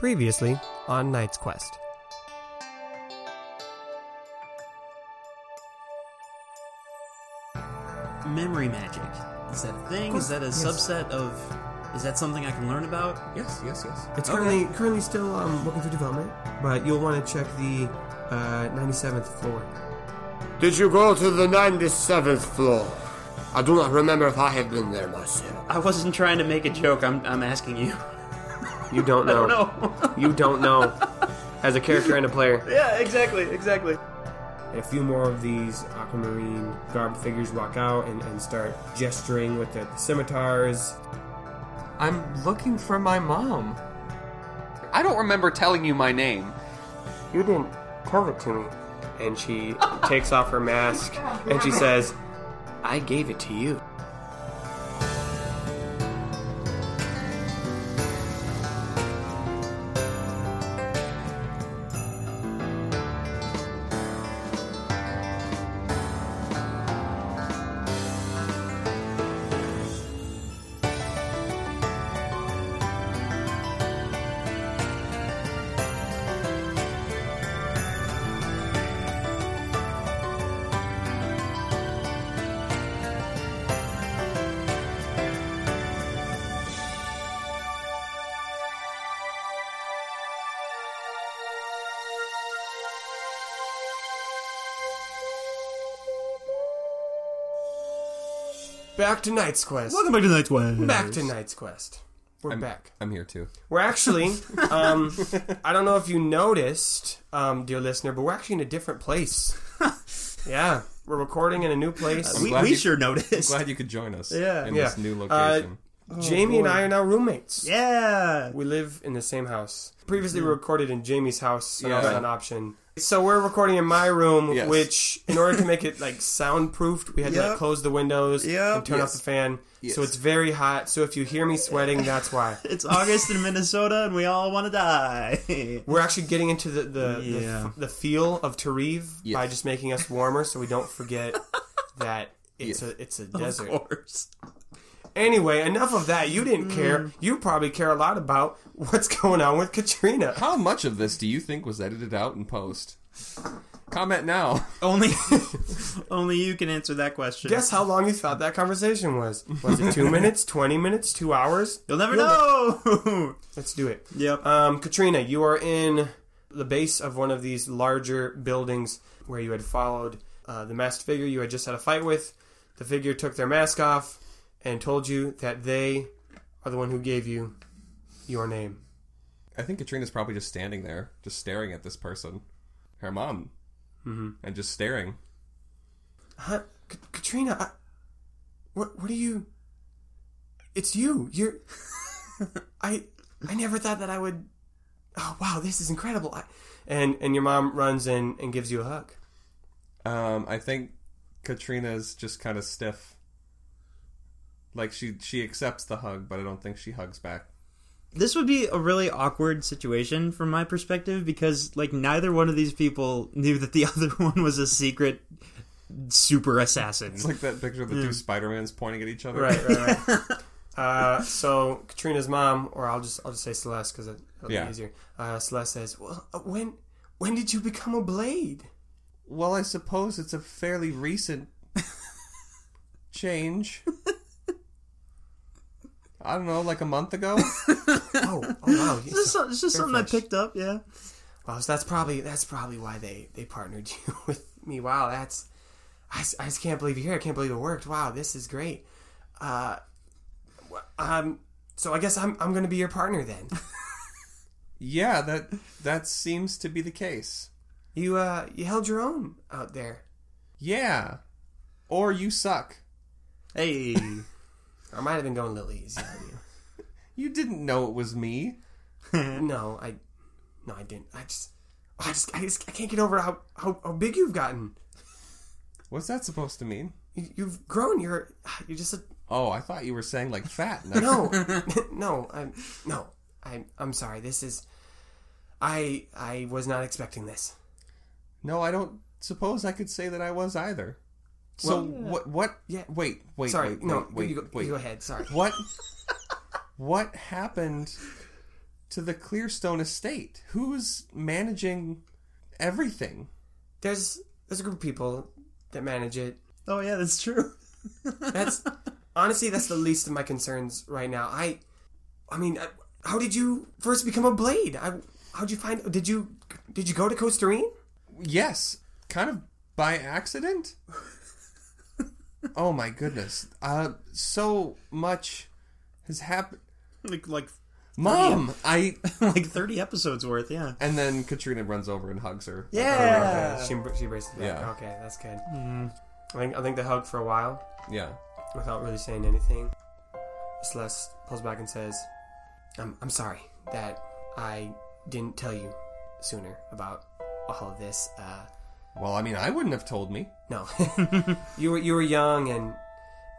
Previously on Knight's Quest. Memory magic. Is that a thing? Is that a Yes. subset of. Is that something I can learn about? Yes, yes, yes. It's Okay. currently currently still um, working through development, but you'll want to check the uh, 97th floor. Did you go to the 97th floor? I do not remember if I have been there myself. I wasn't trying to make a joke. I'm, I'm asking you. You don't I know. don't know. You don't know. As a character and a player. yeah, exactly, exactly. And A few more of these aquamarine garb figures walk out and, and start gesturing with the scimitars. I'm looking for my mom. I don't remember telling you my name. You didn't tell it to me. And she takes off her mask and she says, I gave it to you. Back to Knight's Quest. Welcome back to Knight's Quest. Back to Knight's Quest. We're I'm, back. I'm here too. We're actually, um, I don't know if you noticed, um, dear listener, but we're actually in a different place. yeah, we're recording in a new place. We, glad we you- sure I'm noticed. glad you could join us. Yeah. In Yeah. this new Uh, location. Jamie and I are now roommates. Yeah. We live in the same house. Previously, we recorded in Jamie's house, and that was Yeah. an option. So we're recording in my room, Yes. which, in order to make it like soundproofed, we had to Yep. like close the windows Yep. and turn Yes. off the fan. Yes. So it's very hot. So if you hear me sweating, that's why. It's August in Minnesota and we all want to die. We're actually getting into the the, Yeah. the, the feel of Tarif Yes. by just making us warmer, so we don't forget that it's Yes. a it's a of desert. course. Anyway, enough of that. You didn't Mm. care. You probably care a lot about what's going on with Katrina. How much of this do you think was edited out in post? Comment now. Only, only you can answer that question. Guess how long you thought that conversation was? Was it two minutes, twenty minutes, two hours? You'll never You'll know. Let's do it. yep. Um, Katrina, you are in the base of one of these larger buildings where you had followed uh, the masked figure you had just had a fight with. The figure took their mask off and told you that they are the one who gave you your name. I think Katrina's probably just standing there, just staring at this person, her mom, mm-hmm. and just staring. Huh? K- Katrina, I, what, what are you? It's you. You're. I I never thought that I would. Oh wow, this is incredible. I, and and your mom runs in and gives you a hug. Um, I think Katrina's just kind of stiff. Like she she accepts the hug, but I don't think she hugs back. this would be a really awkward situation from my perspective because like neither one of these people knew that the other one was a secret super assassin. It's like that picture of the two Spider-Mans pointing at each other. Right, right, right. uh, so Katrina's mom, or I'll just I'll just say Celeste because it'll Yeah. be easier. Uh, Celeste says, "Well, uh, when when did you become a blade?" Well, I suppose it's a fairly recent change. I don't know, like a month ago. Oh, oh wow! It's just, it's just something I picked up, yeah. Wow, so that's probably that's probably why they they partnered you with me. Wow, that's I, I just can't believe you're here. I can't believe it worked. Wow, this is great. Uh, um, so I guess I'm I'm gonna be your partner then. yeah, that that seems to be the case. You uh you held your own out there. Yeah. Or you suck. Hey, I might have been going a little easy you. You didn't know it was me. No, I, no, I didn't. I just, I just, I just, I can't get over how how, how big you've gotten. What's that supposed to mean? You, you've grown. You're, you're just a Oh, I thought you were saying like fat. no, no, I'm no. I'm, I'm sorry. This is, I, I was not expecting this. No, I don't suppose I could say that I was either. So what? What? Yeah. Wait, wait, Sorry, wait, no. wait, wait, you, go, wait. you go ahead. Sorry. What? what happened to the Clearstone estate? Who's managing everything? There's there's a group of people that manage it. Oh yeah, that's true. That's honestly that's the least of my concerns right now. I, I mean, uh, how did you first become a blade? I, how'd you find? Did you did you go to Costa Rica? Yes, kind of by accident. Oh my goodness. Uh so much has happened. like like Mom, I like thirty episodes worth. Yeah. and then Katrina runs over and hugs her. Okay, she she braces back. Yeah. Okay, that's good. I think I think they hugged for a while Yeah. without really saying anything. Celeste pulls back and says, "I'm I'm sorry that I didn't tell you sooner about all of this. Uh, Well, I mean, I wouldn't have told me. no, you were you were young, and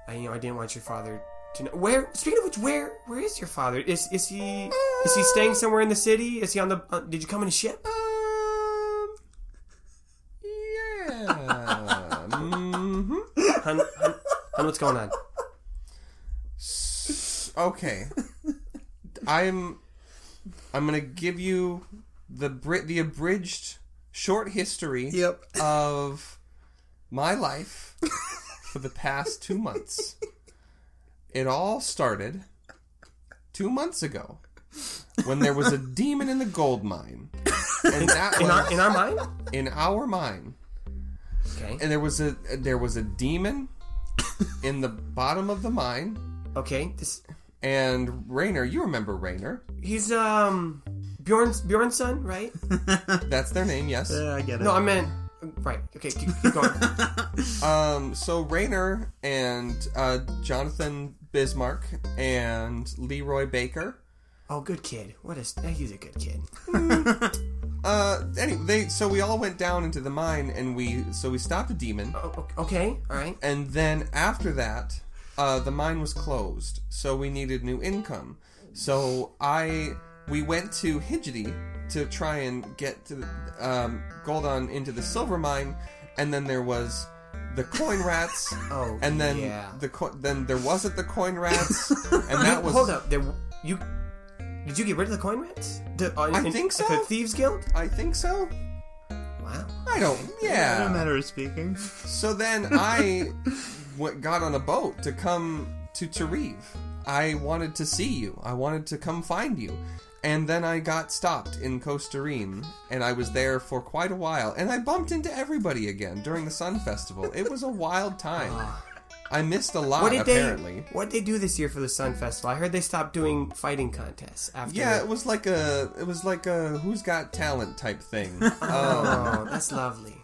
I, you know I didn't want your father to know. Where speaking of which, where where is your father? Is is he is he staying somewhere in the city? Is he on the? Uh, did you come in a ship? Um, yeah. hmm Hun, hun, hun, what's going on? Okay. I'm I'm gonna give you the the abridged short history Yep. of my life for the past two months. It all started two months ago when there was a demon in the gold mine. And that In was our in our mind? in our mine. Okay. And there was a there was a demon in the bottom of the mine. Okay. This And Rainer, you remember Rainer. he's um Bjorn's Bjorn's son, right? That's their name, yes. Yeah, I get it. No, I meant right. Okay, keep, keep going. Um, so Rainer and uh, Jonathan Bismarck and Leroy Baker. oh, good kid. What is? He's a good kid. Uh, anyway, they so we all went down into the mine and we so we stopped a demon, Oh, okay. All right. and then after that, uh, the mine was closed, so we needed new income. So I we went to Hidgety to try and get to the, um, gold on into the silver mine, and then there was the coin rats. Oh, and then yeah. the co- then there wasn't the coin rats, and that was Hold up. There, you did you get rid of the coin rats? The, uh, I in- think so. The thieves guild. I think so. Wow. I don't. Yeah. No Yeah. matter of speaking. So then I w- got on a boat to come to Tarif. I wanted to see you. I wanted to come find you. And then I got stopped in Costa Rica, and I was there for quite a while. And I bumped into everybody again during the Sun Festival. It was a wild time. I missed a lot, What did apparently. they? What did they do this year for the Sun Festival? I heard they stopped doing fighting contests after. Yeah, it was like a it was like a who's got talent type thing. um, Oh, that's lovely.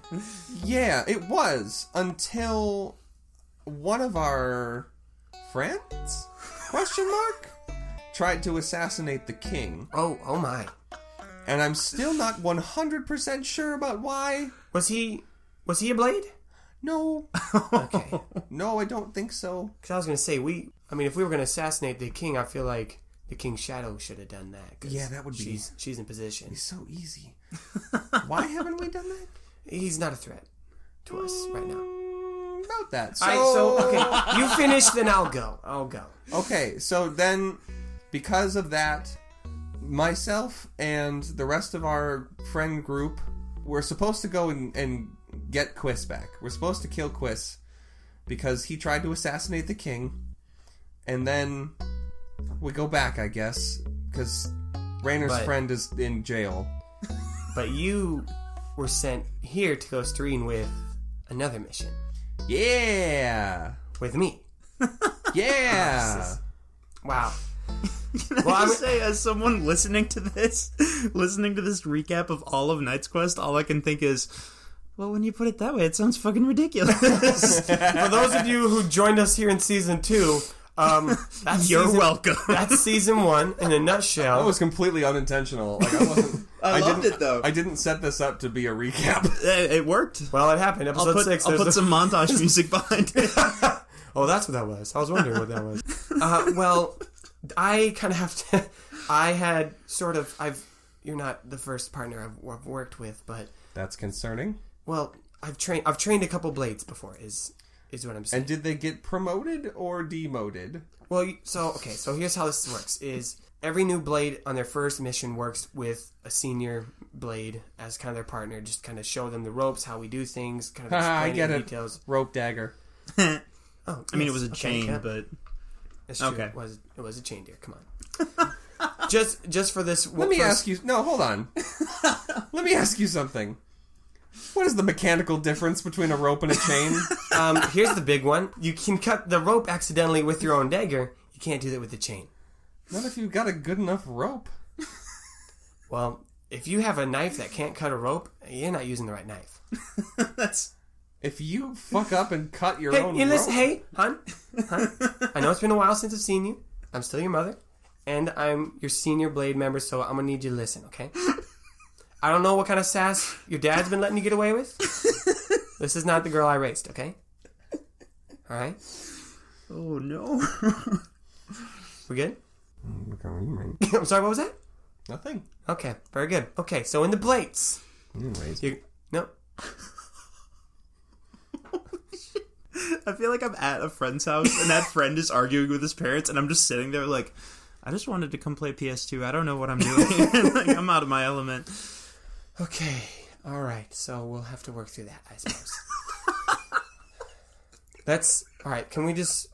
yeah, it was until one of our friends question mark tried to assassinate the king, Oh, oh my. and I'm still not 100% sure about why. Was he? Was he a blade? No, Okay. no, I don't think so. Because I was gonna say we. I mean, if we were gonna assassinate the king, I feel like the king's shadow should have done that. Yeah, that would be- She's she's in position. It's so easy. why haven't we done that? He's not a threat to us right now. Mm, About that. So, All right, so okay, you finish, then I'll go. I'll go. Okay, so then, because of that, myself and the rest of our friend group were supposed to go and, and get Quiz back. We're supposed to kill Quiz because he tried to assassinate the king, and then we go back, I guess, because Rainer's But- friend is in jail. But you were sent here to Costa Rica with another mission Yeah, with me. yeah. Wow. Well, Well, I I'm- say, as someone listening to this, listening to this recap of all of Knight's Quest, all I can think is, well, when you put it that way, it sounds fucking ridiculous. For those of you who joined us here in season two, um, that's You're season- welcome. That's season one in a nutshell. That was completely unintentional. Like I wasn't. I loved didn't, it, though. I didn't set this up to be a recap. it, it worked. well, it happened. Episode I'll put, six. I'll put a- some montage music behind it. Oh, that's what that was. I was wondering what that was. Uh, well, I kind of have to. I had sort of. I've. You're not the first partner I've, I've worked with, but That's concerning. well, I've trained. I've trained a couple blades before. Is is what I'm saying. And did they get promoted or demoted? Well, so okay, so here's how this works: is every new blade on their first mission works with a senior blade as kind of their partner. Just kind of show them the ropes, how we do things, kind of Ah, I explain get the it. details. Rope dagger. Oh, I mean, it was a okay, chain, yeah. but It's true. Okay. It was it was a chain deer. Come on. just just for this. Let me ask you. No, hold on. Let me ask you something. What is the mechanical difference between a rope and a chain? Um, here's the big one. You can cut the rope accidentally with your own dagger. You can't do that with the chain. Not if you've got a good enough rope. Well, if you have a knife that can't cut a rope, you're not using the right knife. that's If you fuck up and cut your Hey, own hey, listen, rope, hey, hon, hon. I know it's been a while since I've seen you. I'm still your mother, and I'm your senior blade member, so I'm gonna need you to listen, okay? I don't know what kind of sass your dad's been letting you get away with. This is not the girl I raised, okay? All right, oh no. we good? I'm sorry. What was that? nothing. Okay, very good. Okay, so in the blades, Anyways, you no. I feel like I'm at a friend's house and that friend is arguing with his parents, and I'm just sitting there like, I just wanted to come play PS2. I don't know what I'm doing. like, I'm out of my element. Okay, all right. So we'll have to work through that, I suppose. That's all right. Can we just?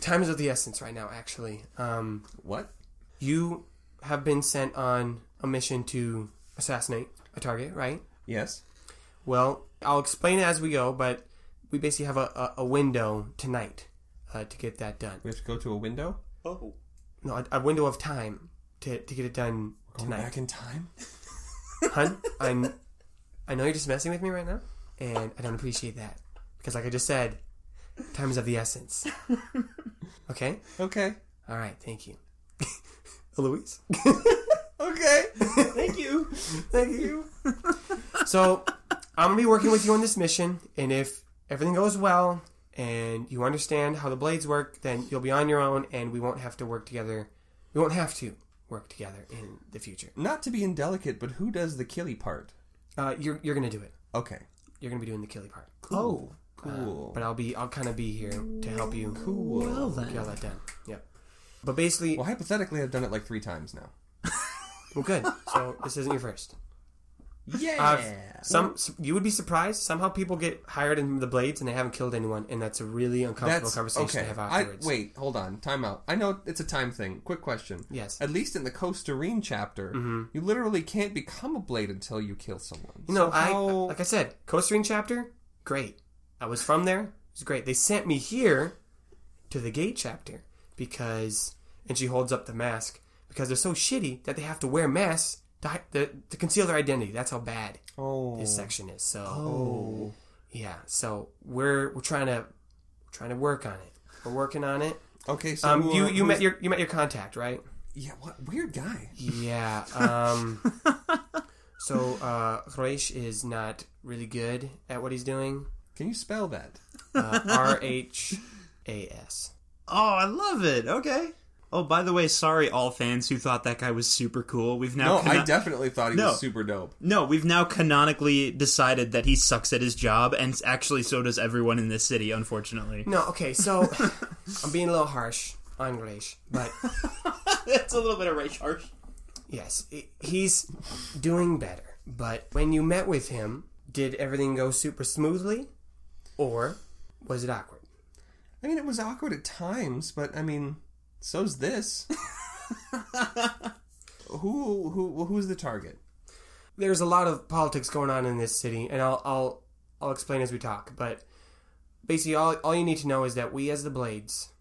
Time is of the essence right now. Actually, um, what? you have been sent on a mission to assassinate a target, right? Yes. Well, I'll explain it as we go, but we basically have a, a, a window tonight uh, to get that done. We have to go to a window. Oh. No, a, a window of time to, to get it done Going tonight. back in time. Hun, I'm, I know you're just messing with me right now, and I don't appreciate that. Because, like I just said, time is of the essence. Okay? Okay. All right, thank you. Louise? Okay. Thank you. Thank you. so, I'm going to be working with you on this mission, and if everything goes well and you understand how the blades work, then you'll be on your own, and we won't have to work together. We won't have to work together in the future. Not to be indelicate, but who does the killy part? Uh, you're you're going to do it. Okay. You're going to be doing the killy part. Oh. Cool. But I'll be I'll kind of be here to help you cool. Well get all that done. Yep. But basically, Well, hypothetically, I've done it like three times now. well, good. So this isn't your first. Yeah. I've- some you would be surprised. Somehow people get hired in the blades and they haven't killed anyone, and that's a really uncomfortable That's conversation to have I, afterwards. wait, hold on. Time out. I know it's a time thing. Quick question. Yes. At least in the Costa Rica chapter, mm-hmm. you literally can't become a blade until you kill someone. You know, So I how- like I said, Costa chapter, great. I was from there. It was great. They sent me here to the gate chapter because, and she holds up the mask because they're so shitty that they have to wear masks to, hi- to, to conceal their identity. That's how bad oh. this section is. So, Oh. yeah. So we're we're trying to trying to work on it. We're working on it. Okay, so Um, you you met your you met your contact, right? yeah, what weird guy. Yeah. Um, so uh, Reish is not really good at what he's doing. Can you spell that? Uh, R H A S. Oh, I love it. Okay. Oh, by the way, sorry, all fans who thought that guy was super cool. We've now No, I definitely thought he No. was super dope. no, we've now canonically decided that he sucks at his job, and actually, so does everyone in this city. Unfortunately, No, okay. So I'm being a little harsh on Reish, but it's a little bit of race harsh. yes, he's doing better. But when you met with him, did everything go super smoothly, or was it awkward? I mean, it was awkward at times, but I mean, so's this. who who who's the target? there's a lot of politics going on in this city, and I'll I'll I'll explain as we talk. But basically, all all you need to know is that we, as the Blades,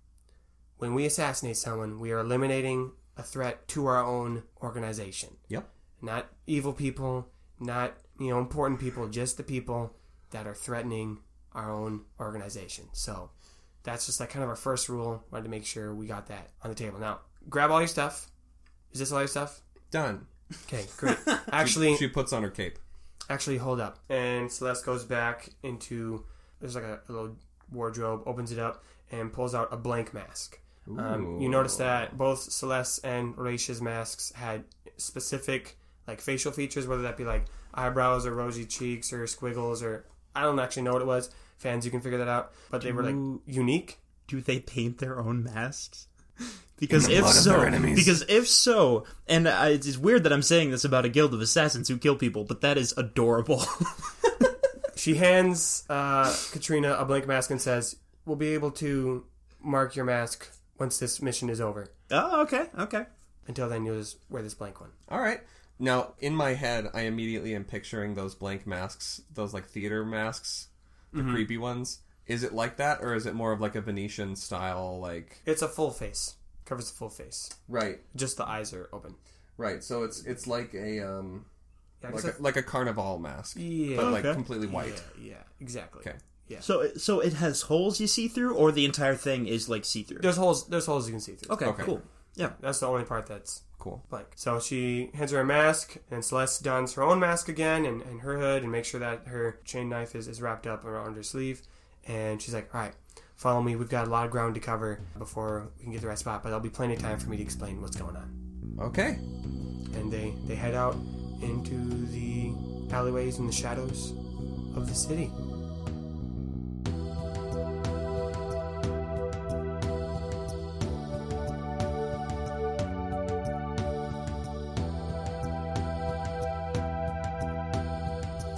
when we assassinate someone, we are eliminating a threat to our own organization. Yep. Not evil people, not you know important people, just the people that are threatening our own organization. So that's just like kind of our first rule. Wanted to make sure we got that on the table. Now, grab all your stuff. Is this all your stuff? Done. Okay, great. Actually, She puts on her cape. actually hold up and celeste goes back into there's like a, a little wardrobe opens it up and pulls out a blank mask um, you notice that both celeste and Raisha's masks had specific like facial features whether that be like eyebrows or rosy cheeks or squiggles or i don't actually know what it was fans you can figure that out but they were like unique Do they paint their own masks? Because if so, because if so, and I, it's weird that I'm saying this about a guild of assassins who kill people, but that is adorable. She hands uh, Katrina a blank mask and says, "We'll be able to mark your mask once this mission is over. oh, okay, okay. Until then, you'll just wear this blank one." All right. Now, in my head, I immediately am picturing those blank masks, those like theater masks, the Mm-hmm. creepy ones. Is it like that, or is it more of like a Venetian style, like It's a full face, covers the full face. right, Just the eyes are open. right? So it's it's like a um Yeah, like except- a, like a carnival mask, yeah, but like Okay. completely white. yeah, yeah, exactly. Okay. Yeah. So, it- so it has holes you see through, or the entire thing is like see through. There's holes. There's holes you can see through. Okay, Okay. cool. Yeah. That's the only part that's Cool. blank. So she hands her a mask, and Celeste dons her own mask again and, and her hood and makes sure that her chain knife is, is wrapped up around her sleeve. And she's like, all right, follow me. We've got a lot of ground to cover before we can get the right spot, but there'll be plenty of time for me to explain what's going on. Okay. And they, they head out into the alleyways and the shadows of the city.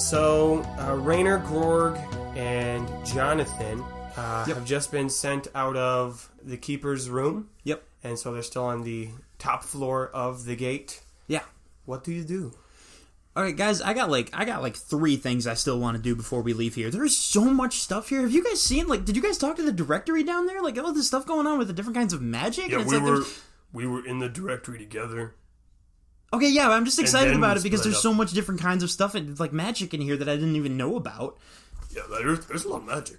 So, uh, Rainer, Gorg, and Jonathan uh, have just been sent out of the keeper's room, Yep. and so they're still on the top floor of the gate. Yeah. What do you do? All right, guys. I got like I got like three things I still want to do before we leave here. There's so much stuff here. Have you guys seen? Like, did you guys talk to the directory down there? Like all this stuff going on with the different kinds of magic. and it's like there's- we were in the directory together. Okay, yeah, I'm just excited about it because there's up. so much different kinds of stuff and like magic in here that I didn't even know about. Yeah, there's, there's a lot of magic.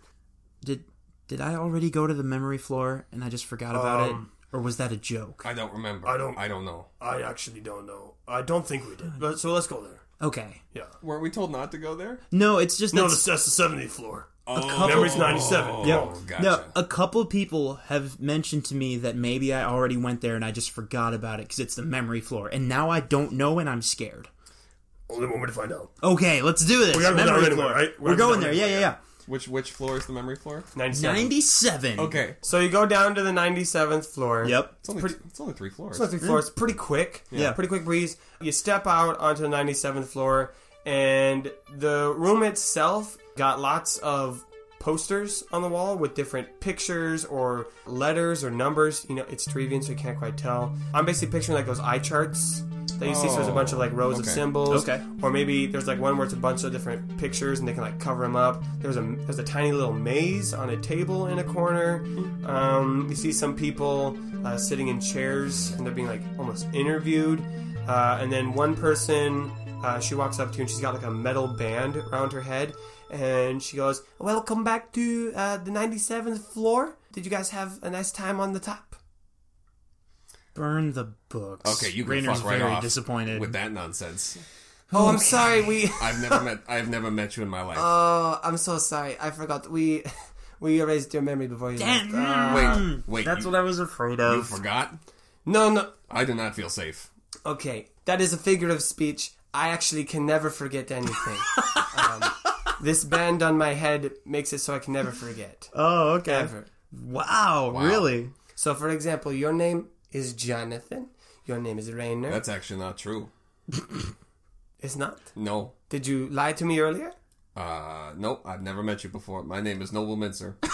Did did I already go to the memory floor and I just forgot about Um, it, or was that a joke? I don't remember. I don't- I don't know. I actually don't know. I don't think we did. But so let's go there. Okay, Yeah. Weren't we told not to go there? no, it's just No, that's- that's, that's the 70th floor. Oh, Memory's 97. Yep. Oh, gotcha. No, a couple people have mentioned to me that maybe I already went there and I just forgot about it because it's the memory floor, and now I don't know and I'm scared. Only one way to find out. Okay, let's do this. We gotta go memory down anyway, floor. right? We We're going down there. Yeah, anyway, yeah, yeah. Which which floor is the memory floor? 97. Ninety-seven. Okay. So you go down to the 97th floor. Yep. It's only Pretty- it's only three floors. It's only three floors. Mm. Pretty quick. Yeah. Pretty quick breeze. You step out onto the 97th floor, and the room itself got lots of posters on the wall with different pictures or letters or numbers. You know, it's Trevian, so you can't quite tell. I'm basically picturing like those eye charts that you see. So there's a bunch of like rows of symbols. Okay. Or maybe there's like one where it's a bunch of different pictures and they can like cover them up. There's a there's a tiny little maze on a table in a corner. Um, you see some people uh, sitting in chairs and they're being like almost interviewed. Uh, and then one person, uh, she walks up to you and she's got like a metal band around her head. And she goes, Welcome back to uh, the 97th floor. Did you guys have a nice time on the top? Burn the books. Okay, you can Rainer's fuck right very off disappointed. with that nonsense. Oh, I'm sorry. We. I've never met I've never met you in my life. Oh, I'm so sorry. I forgot. We we erased your memory before you Damn. left. Uh, wait, wait. That's you, what I was afraid of. you forgot? no, no. I do not feel safe. Okay, that is a figure of speech. I actually can never forget anything. um, this band on my head makes it so I can never forget. oh, okay. Ever. Wow, Wow. really? So, for example, your name is Jonathan. Your name is Rainer. That's actually not true. it's not. No. Did you lie to me earlier? Uh nope, I've never met you before. My name is Noble Mincer.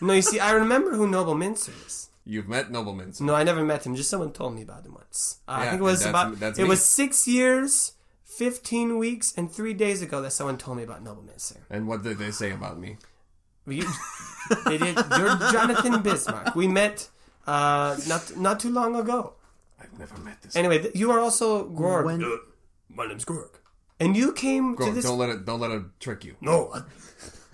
No, you see, I remember who Noble Mincer is. You've met Noble Mincer. No, I never met him. Just someone told me about him once. Uh, I Yeah, think it was that's- about. that's it me. was six years, fifteen weeks, and three days ago that someone told me about Noble Mincer. And what did they say about me? You, they did. You're Jonathan Bismarck. We met uh, not not too long ago. I've never met this. Anyway, th- you are also Gorg. When- Uh, my name's Gorg. And you came Go, to this. don't let it don't let it trick you. No, I,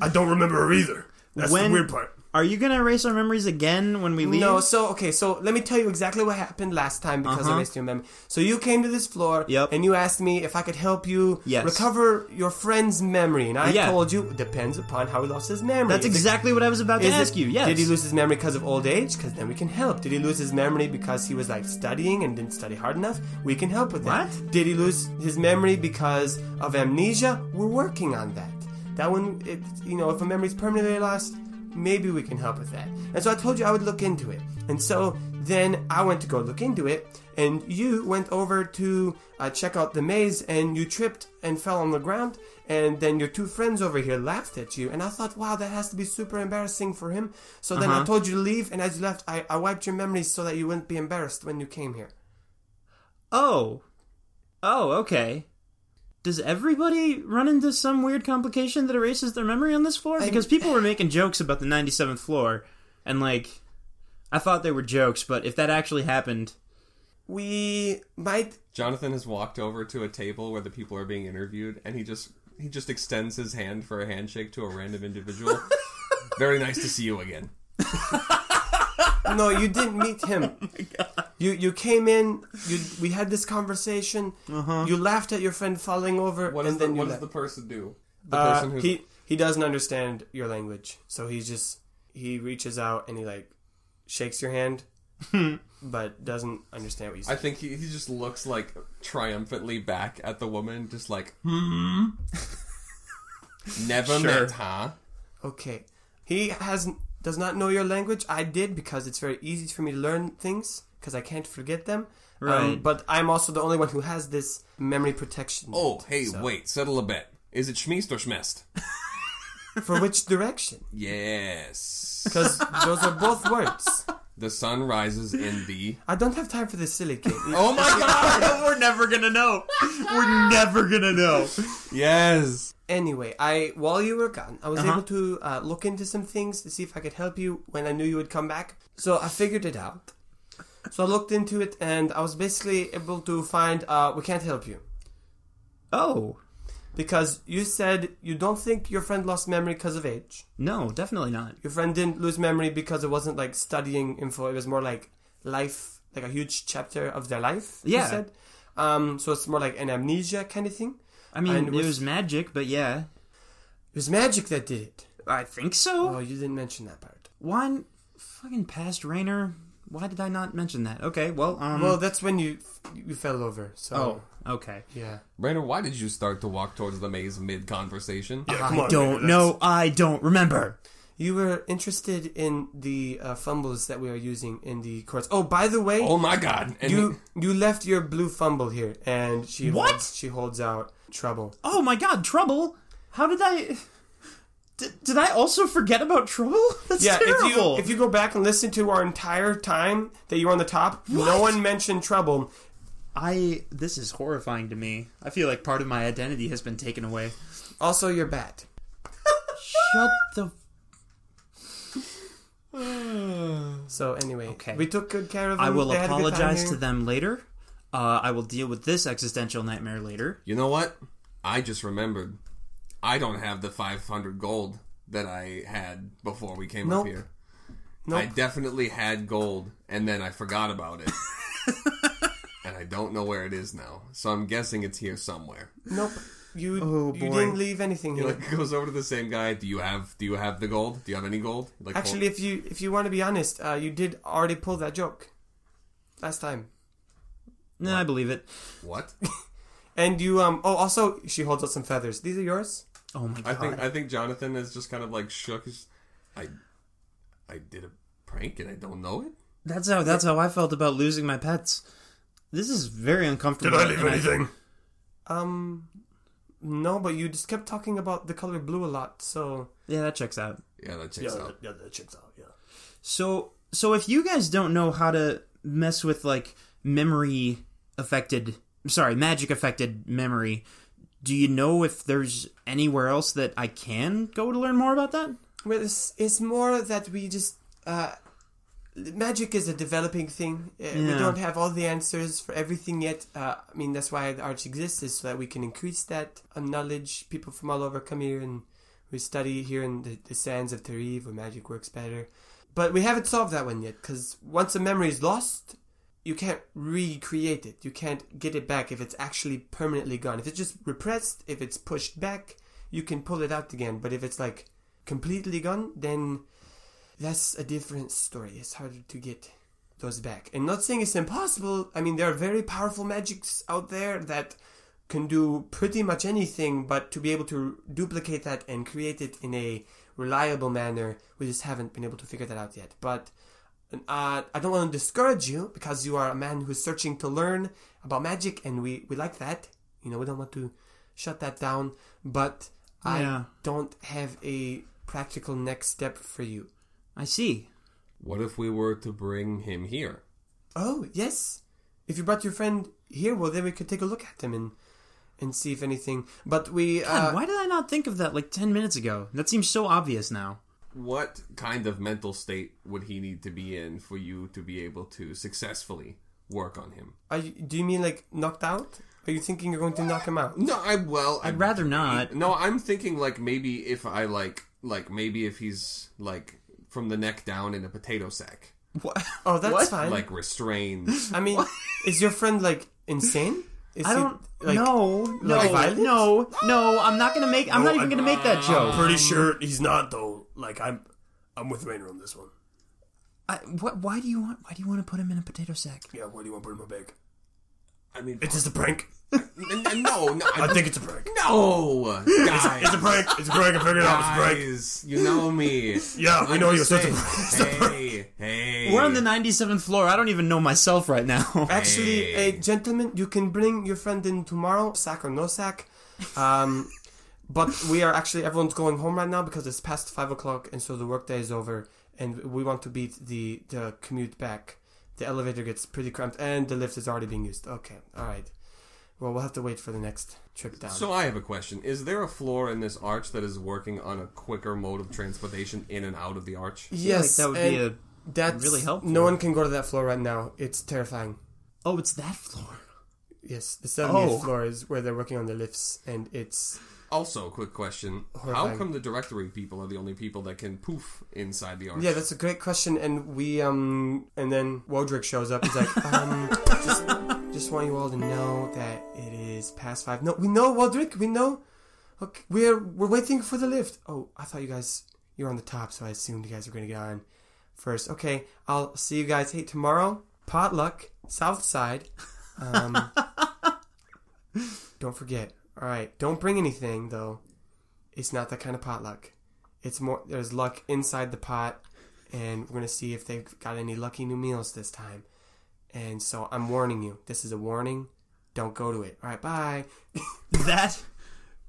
I don't remember her either. That's When- the weird part. Are you gonna erase our memories again when we leave? No, so okay, so let me tell you exactly what happened last time because I Uh-huh. missed your memory. So you came to this floor, Yep. and you asked me if I could help you Yes. recover your friend's memory, and I Yeah. told you depends upon how he lost his memory. That's Is it- exactly what I was about to Is it- ask you. Yes. Did he lose his memory because of old age? Because then we can help. Did he lose his memory because he was like studying and didn't study hard enough? We can help with that. What? Did he lose his memory because of amnesia? We're working on that. That one, it, you know, if a memory's permanently lost, maybe we can help with that. And so I told you I would look into it. And so then I went to go look into it, and you went over to uh, check out the maze, and you tripped and fell on the ground, and then your two friends over here laughed at you, and I thought, wow, that has to be super embarrassing for him. So then I Uh-huh. told you to leave, and as you left, I, I wiped your memories so that you wouldn't be embarrassed when you came here. Oh. Oh, okay. Does everybody run into some weird complication that erases their memory on this floor? Because people were making jokes about the 97th floor, and like, I thought they were jokes, but if that actually happened, We might Jonathan has walked over to a table where the people are being interviewed, and he just he just extends his hand for a handshake to a random individual. Very nice to see you again. No, you didn't meet him. Oh You you came in. You we had this conversation. You laughed at your friend falling over, What and does the, then you what does left. the person do? The Uh, person who's he he doesn't understand your language, so he's just he reaches out and he like shakes your hand, but doesn't understand what you say. I think he, he just looks like triumphantly back at the woman, just like hmm. Never Sure. met, huh? Okay, he has does not know your language. I did because it's very easy for me to learn things because I can't forget them. Um, Right. but I'm also the only one who has this memory protection. Oh, hey, So- wait, settle a bet. Is it schmeest or schmest? For which direction? Yes. Because those are both words. The sun rises in the. I don't have time for this silly game. Oh my god! we're never gonna know. We're never gonna know. yes. Anyway, I while you were gone, I was Uh-huh. able to uh, look into some things to see if I could help you when I knew you would come back. So I figured it out. So I looked into it, and I was basically able to find uh, we can't help you Oh. because you said you don't think your friend lost memory because of age. No, definitely not. Your friend didn't lose memory because it wasn't like studying info. It was more like life, like a huge chapter of their life. you Yeah. said. Um, so it's more like an amnesia kind of thing. I mean, And it with- was magic, but yeah. It was magic that did it. I think so. Oh, you didn't mention that part. One Fucking past Rainer. Why did I not mention that? Okay, well, um. Well, that's when you you fell over. So oh, okay. yeah. Rainer, why did you start to walk towards the maze mid conversation? I don't know. I don't remember. You were interested in the uh, fumbles that we are using in the course. Oh, by the way, Oh my god. And you you left your blue fumble here, and she What? holds she holds out trouble. Oh my god, trouble! How did I. Did, did I also forget about trouble? That's Yeah, terrible. if you if you go back and listen to our entire time that you were on the top, no one mentioned trouble. I. This is horrifying to me. I feel like part of my identity has been taken away. Also, your bat. Shut the. So anyway, Okay. we took good care of them. I will They had a good time apologize to them later. Uh, I will deal with this existential nightmare later. You know what? I just remembered. I don't have the 500 gold that I had before we came Nope. up here. Nope. I definitely had gold, and then I forgot about it. and I don't know where it is now. So I'm guessing it's here somewhere. Nope. You Oh, you didn't leave anything He here. like goes over to the same guy. Do you have Do you have the gold? Do you have any gold? Like Actually, if you if you want to be honest, uh, you did already pull that joke last time, No, I believe it. what? and you um oh also she holds out some feathers. These are yours. Oh my god. I think I think Jonathan is just kind of like shook. His, I I did a prank and I don't know it. That's how that's how I felt about losing my pets. This is very uncomfortable. Did I leave and Um, no, but you just kept talking about the color blue a lot. So yeah, that checks out. Yeah, that checks out. yeah, that checks out. Yeah. So so if you guys don't know how to mess with like memory affected sorry, magic affected memory, do you know if there's anywhere else that I can go to learn more about that? Well, it's, it's more that we just uh, magic is a developing thing. Uh, We don't have all the answers for everything yet. Uh, I mean, that's why the arch exists, is so that we can increase that uh, knowledge. People from all over come here and we study here in the, the sands of Tarif where magic works better. But we haven't solved that one yet because once a memory is lost, you can't recreate it. You can't get it back if it's actually permanently gone. If it's just repressed, if it's pushed back, you can pull it out again. But if it's like completely gone, then that's a different story. It's harder to get those back. And not saying it's impossible. I mean, there are very powerful magics out there that can do pretty much anything, but to be able to duplicate that and create it in a reliable manner, we just haven't been able to figure that out yet. But uh, I don't want to discourage you because you are a man who's searching to learn about magic, and we we like that. You know, we don't want to shut that down, but I Yeah. don't have a practical next step for you. I see. What if we were to bring him here? Oh yes, if you brought your friend here, well then we could take a look at him and and see if anything. But we God, uh, why did I not think of that like ten minutes ago? That seems so obvious now. What kind of mental state would he need to be in for you to be able to successfully work on him? are you, do you mean like knocked out? Are you thinking you're going to knock him out? No, I well, I'd rather not. No, I'm thinking like maybe if I like like maybe if he's like from the neck down in a potato sack, What? Oh, that's What? fine. like restrained. I mean, is your friend like insane? Is I he, don't. like, no, no, violent? no, no. I'm not gonna make. I'm not even gonna make that joke. Pretty sure he's not though. Like I'm, I'm with Rainer on this one. I, what? Why do you want? Why do you want to put him in a potato sack? Yeah, where do you want to put him in my bag? I mean, It's just a prank. n- n- no, no, I think it's a prank. no, guys, It's a prank. It's a prank. I figured it out. It's a prank. guys, you know me. Yeah, we I'm know just you're such a saying, prank. Hey, hey, We're on the 97th floor. I don't even know myself right now. Actually, Hey. a gentleman, you can bring your friend in tomorrow, sack or no sack. Um, but we are actually everyone's going home right now because it's past five o'clock, and so the workday is over, and we want to beat the the commute back. The elevator gets pretty cramped, and the lift is already being used. Okay, all right. Well, we'll have to wait for the next trip down. So I have a question: Is there a floor in this arch that is working on a quicker mode of transportation in and out of the arch? yes, that would and be a. that's really helpful. No one can go to that floor right now. It's terrifying. Oh, it's that floor. Yes, the 70th Oh. floor is where they're working on the lifts, and it's Also, quick question: How come the directory people are the only people that can poof inside the arch? Yeah, that's a great question, and we um, and then Wodrick shows up. He's like, um, just, just want you all to know that it is past five. No, we know Wodrick. We know. Okay, we're we're waiting for the lift. Oh, I thought you guys you're on the top, so I assumed you guys were gonna get on first. Okay, I'll see you guys. Hey, tomorrow potluck, South Side. Um, don't forget. All right, don't bring anything though. It's not that kind of potluck. It's more there's luck inside the pot, and we're gonna see if they've got any lucky new meals this time. And so I'm warning you. This is a warning. Don't go to it. All right, bye. That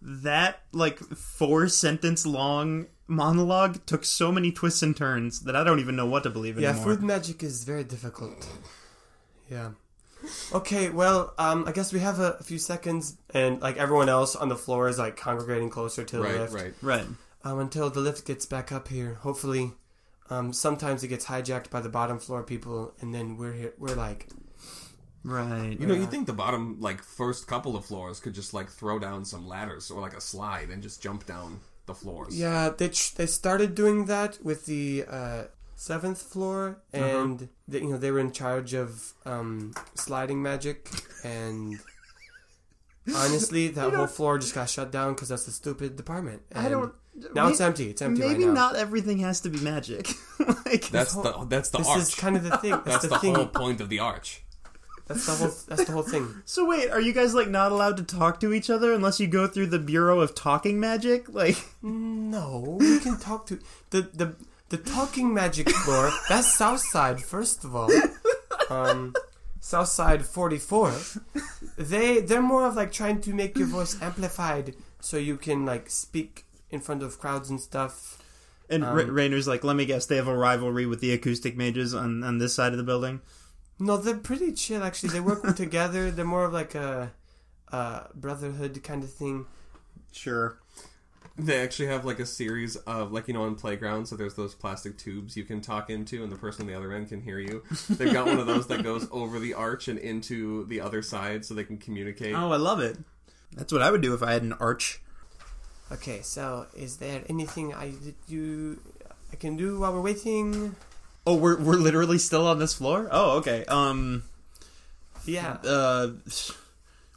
that like four sentence long monologue took so many twists and turns that I don't even know what to believe Yeah, anymore. Yeah, food magic is very difficult. Yeah. Okay, well, um, I guess we have a, a few seconds, and like everyone else on the floor is like congregating closer to the right, lift. right. Right. um, until the lift gets back up here. Hopefully, um, sometimes it gets hijacked by the bottom floor people, and then we're here. We're like, Right. You know, you think the bottom, like first couple of floors, could just like throw down some ladders or like a slide and just jump down the floors. yeah, they tr- they started doing that with the uh, seventh floor, and they, you know they were in charge of um, sliding magic, and honestly, that whole floor just got shut down because that's the stupid department. I And don't. Now may- it's empty. It's empty Maybe right now. not everything has to be magic. like That's the that's the This arch. is kind of the thing. That's, that's the, the thing. whole point of the arch. That's the whole. That's the whole thing. So wait, are you guys like not allowed to talk to each other unless you go through the Bureau of Talking Magic? Like, No, we can talk to the the the talking magic floor. That's South Side, first of all. Um, South Side forty four. They they're more of like trying to make your voice amplified so you can like speak in front of crowds and stuff. and Um, Ra- Rainer's like, let me guess, they have a rivalry with the acoustic mages on on this side of the building. No, they're pretty chill actually. They work together. They're more of like a, a brotherhood kind of thing. Sure. They actually have like a series of like you know on playgrounds. So there's those plastic tubes you can talk into, and the person on the other end can hear you. They've got one of those that goes over the arch and into the other side, so they can communicate. Oh, I love it. That's what I would do if I had an arch. Okay, so is there anything I do I can do while we're waiting? Oh, we're we're literally still on this floor. Oh, okay. Um, Yeah. uh,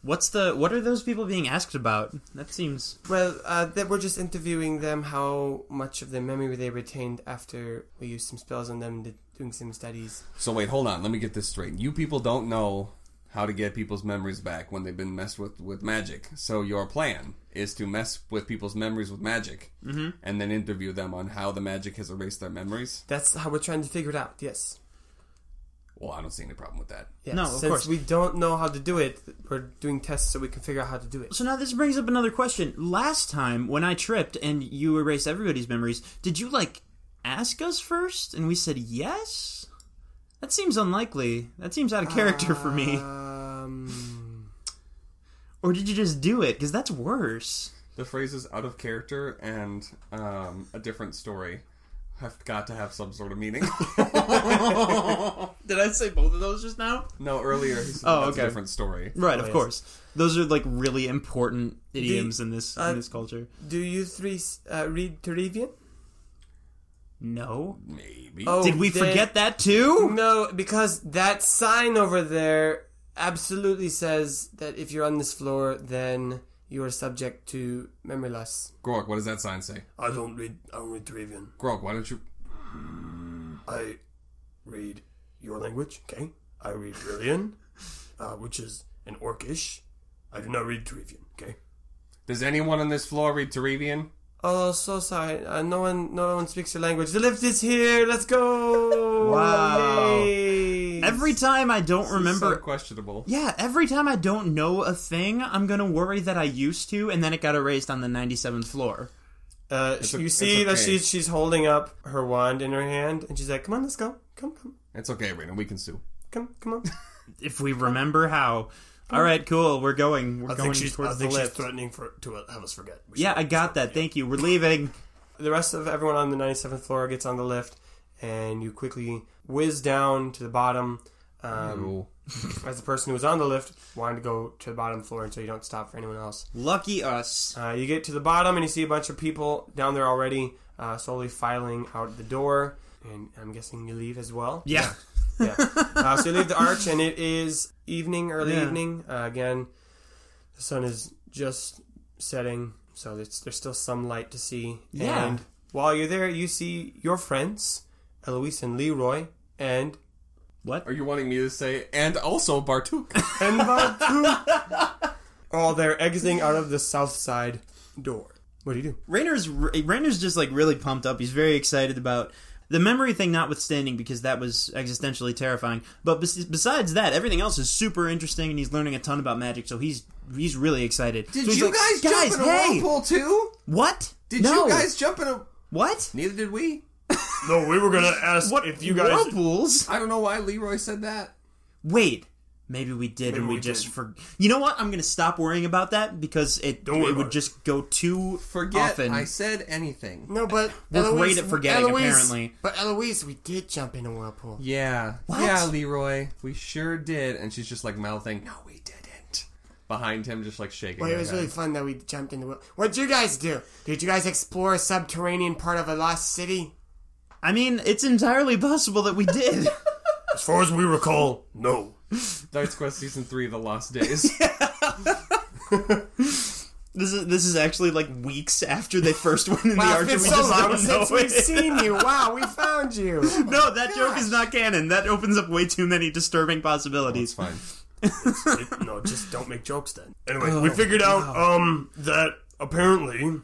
what's the what are those people being asked about? That seems Well, uh, that we're just interviewing them how much of their memory they retained after we used some spells on them, did, doing some studies. So wait, hold on. Let me get this straight. You people don't know how to get people's memories back when they've been messed with with magic. So your plan is to mess with people's memories with magic, and then interview them on how the magic has erased their memories. That's how we're trying to figure it out. Yes. Well, I don't see any problem with that. Yeah, No, of since course. we don't know how to do it, we're doing tests so we can figure out how to do it. So now this brings up another question. Last time when I tripped and you erased everybody's memories, did you like ask us first and we said yes? That seems unlikely. That seems out of character for me. Um, Or did you just do it? Because that's worse. The phrase is "out of character" and um, "a different story" have got to have some sort of meaning. Did I say both of those just now? no, earlier he said Oh, that's okay. a different story. Right, Oh, of yes. course. Those are like really important idioms in this uh, in this culture. do you three uh, read Terevian? No. Maybe. Oh, Did we then- forget that too? No, because that sign over there absolutely says that if you're on this floor, then you are subject to memory loss. Grog, what does that sign say? I don't read. I don't read Terevian. Grog, why don't you? I read your language. Okay, I read Brillian, uh, which is an Orcish. I do not read Terevian. Okay. Does anyone on this floor read Terevian? Oh, so sorry. Uh, no one, no one speaks your language. The lift is here. Let's go. Wow. Yay. Every time I don't So remember questionable. Yeah, every time I don't know a thing, I'm gonna worry that I used to, and then it got erased on the 97th floor. Uh, It's you see it's that she's she's holding up her wand in her hand, and she's like, "Come on, let's go. Come, come, It's okay, Rainer. We can sue. come, come on." If we remember how. All right, cool. We're going. We're going towards the lift. threatening for to have us forget. yeah, I got that. Thank you. We're leaving. The rest of everyone on the 97th floor gets on the lift, and you quickly whiz down to the bottom. Um, as the person who was on the lift wanted to go to the bottom floor, and so you don't stop for anyone else. Lucky us. Uh, you get to the bottom and you see a bunch of people down there already, uh, slowly filing out the door. And I'm guessing you leave as well. Yeah. Yeah. uh, so you leave the arch, and it is evening, early Yeah. evening. Uh, again, the sun is just setting, so it's, there's still some light to see. Yeah. And while you're there, you see your friends, Eloise and Leroy, and What? Are you wanting me to say, and also Bartuk? and Bartuk. oh, they're exiting out of the south side door. What do you do? Rainer's Rainer's just like really pumped up. He's very excited about the memory thing, notwithstanding, because that was existentially terrifying. But bes- besides that, everything else is super interesting, and he's learning a ton about magic. So he's he's really excited. Did So you like, guys, guys, jump in a hey, whirlpool too? what? Did no. you guys jump in a? what? Neither did we. No, we were gonna ask What if you guys. whirlpools? I don't know why Leroy said that. Wait, maybe we did, and we, we just did. for. You know what? I'm gonna stop worrying about that because it Don't worry it would it. just go too Forget often. I said anything. No, but We're Eloise, great at forgetting, Eloise- apparently. But Eloise, we did jump in a whirlpool. Yeah. What? Yeah, Leroy. We sure did. And she's just like mouthing, no, we didn't. Behind him, just like shaking. Well, it her was head. really fun that we jumped in the whirlpool. What'd you guys do? Did you guys explore a subterranean part of a lost city? I mean, it's entirely possible that we did. As far as we recall, no. Dice Quest Season 3 The Lost Days. This is this is actually like weeks after they first went in the Wow, arch. it's and we so just long don't since know we've it. seen you. Wow, we found you. No, that joke is not canon. That opens up way too many disturbing it's possibilities. fine. no, just don't make jokes then. Anyway, we figured out um that apparently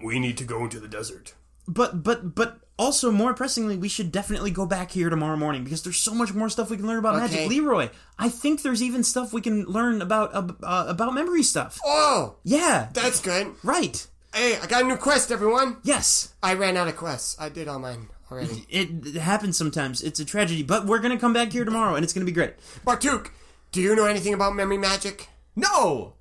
we need to go into the desert. But but but also more pressingly, we should definitely go back here tomorrow morning because there's so much more stuff we can learn about Okay. magic. Leroy, I think there's even stuff we can learn about uh, uh, about memory stuff. Oh, Yeah, that's good. right. Hey, I got a new quest, everyone. Yes, I ran out of quests. I did all mine already. it, it happens sometimes. It's a tragedy, but we're gonna come back here tomorrow, and it's gonna be great. Bartuk, do you know anything about memory magic? No!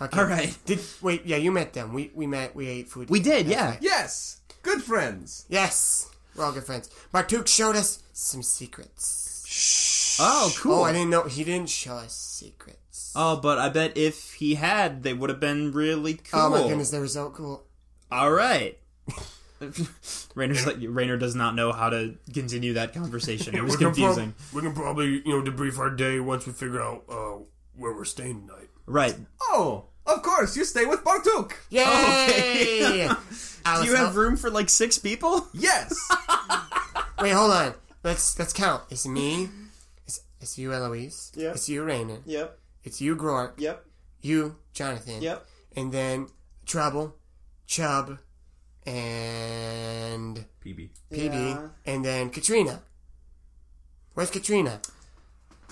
Okay. All right, Did wait? Yeah, you met them. We we met. We ate food. we did. Yeah. right. Yes! Good friends! Yes, we're all good friends. Bartuk showed us some secrets. Shh. Oh, cool. Oh, I didn't know he didn't show us secrets. Oh, but I bet if he had, they would have been really cool. Oh my goodness, they were so cool. All right. Rainer's like Rainer does not know how to continue that conversation. It was we can prob- confusing. we can probably you know debrief our day once we figure out uh, where we're staying tonight. Right. Oh! Of course, you stay with Bartuk! Yay! Okay. Do you have room for like six people? Yes! Wait, hold on. Let's let's count. It's me. It's, it's you, Eloise. Yeah. It's you, Rainer. Yep. It's you, Grort. Yep. You, Jonathan. Yep. And then Trouble, Chub, and PB. PB, Yeah. and then Katrina. Where's Katrina?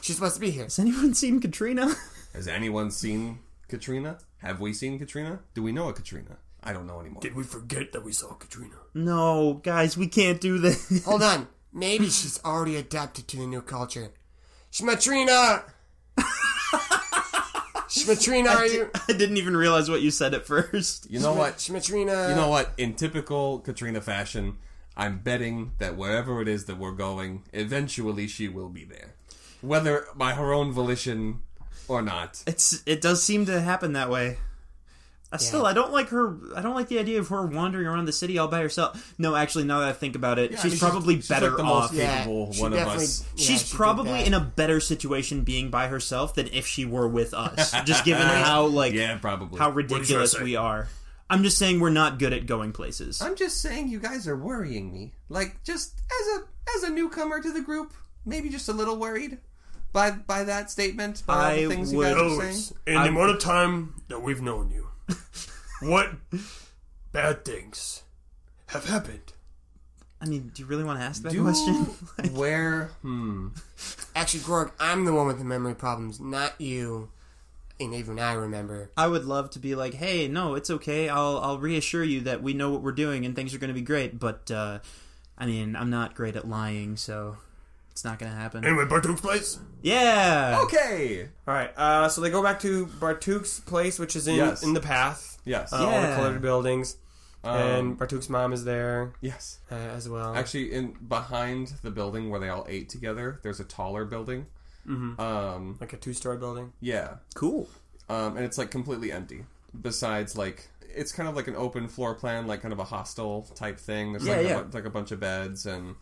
She's supposed to be here. Has anyone seen Katrina? Has anyone seen Katrina? Have we seen Katrina? Do we know a Katrina? I don't know anymore. Did we forget that we saw Katrina? no, guys, we can't do this. Hold on. Maybe she's already adapted to the new culture. Shmatrina! Shmatrina, are you? I didn't even realize what you said at first. You know what? Shmatrina. You know what? In typical Katrina fashion, I'm betting that wherever it is that we're going, eventually she will be there. Whether by her own volition or not. It's it does seem to happen that way. Uh, Still, I don't like her. I don't like the idea of her wandering around the city all by herself. No, actually, now that I think about it, I she's mean, probably she's better like the off. most Yeah, capable she one of us. yeah, she's she probably in a better situation being by herself than if she were with us. just given how like Yeah, probably. how you trying to ridiculous we are. I'm just saying we're not good at going places. I'm just saying you guys are worrying me. Like just as a as a newcomer to the group, maybe just a little worried by by that statement. By all the things would- you guys are Always. saying. In the I'm- amount of time that we've known you, what bad things have happened? I mean, do you really want to ask that Do question? where hmm Actually, Gorg, I'm the one with the memory problems, not you. And even I remember. I would love to be like, hey, no, it's okay. I'll I'll reassure you that we know what we're doing and things are going to be great. But uh, I mean, I'm not great at lying, so it's not going to happen. Anyway, Bartuk's place. Yeah. Okay. All right. Uh, so they go back to Bartuk's place, which is in Yes. in the path. Yes. Uh, All the Yeah. colored buildings, Um, and Bartuk's mom is there yes. uh, as well. Actually, in behind the building where they all ate together, there's a taller building. Mm-hmm. Um, like a two-story building. yeah, Cool. um, and it's like completely empty. Besides, like it's kind of like an open floor plan, like kind of a hostel type thing. There's Yeah, like, yeah. A, bu- like a bunch of beds and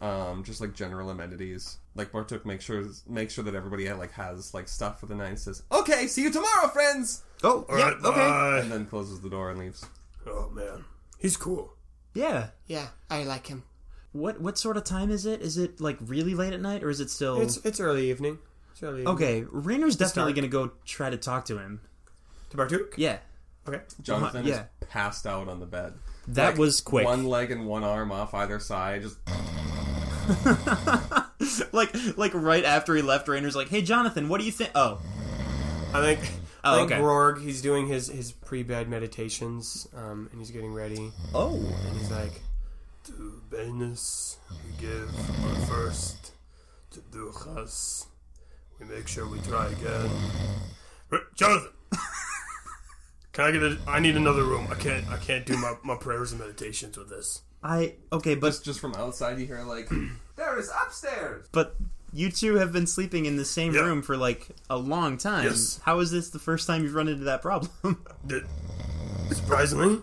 um, just like general amenities. Like Bartuk makes sure makes sure that everybody like has like stuff for the night. and Says, "Okay, see you tomorrow, friends," Oh, All yeah, right. okay. bye. and then closes the door and leaves. Oh man, he's cool. Yeah. Yeah, I like him. What what sort of time is it? Is it like really late at night or is it still It's it's early evening. It's early. Evening. Okay, Rainer's definitely dark. going to go try to talk to him. To Bartuk. Yeah. Okay. Jonathan yeah. is passed out on the bed. That Like, was quick. One leg and one arm off either side. Just like like right after he left Rainer's like, "Hey Jonathan, what do you think?" Oh. I think. Oh, I think okay. Rorg, he's doing his, his pre-bed meditations, um, and he's getting ready. Oh. And he's like, To Venus we give our first. To Duchas we make sure we try again. Jonathan! Can I get a... I need another room. I can't I can't do my, my prayers and meditations with this. I okay, but just just from outside, you hear like, "There is upstairs." but you two have been sleeping in the same Yeah. room for like a long time. Yes. How is this the first time you've run into that problem? Did, surprisingly,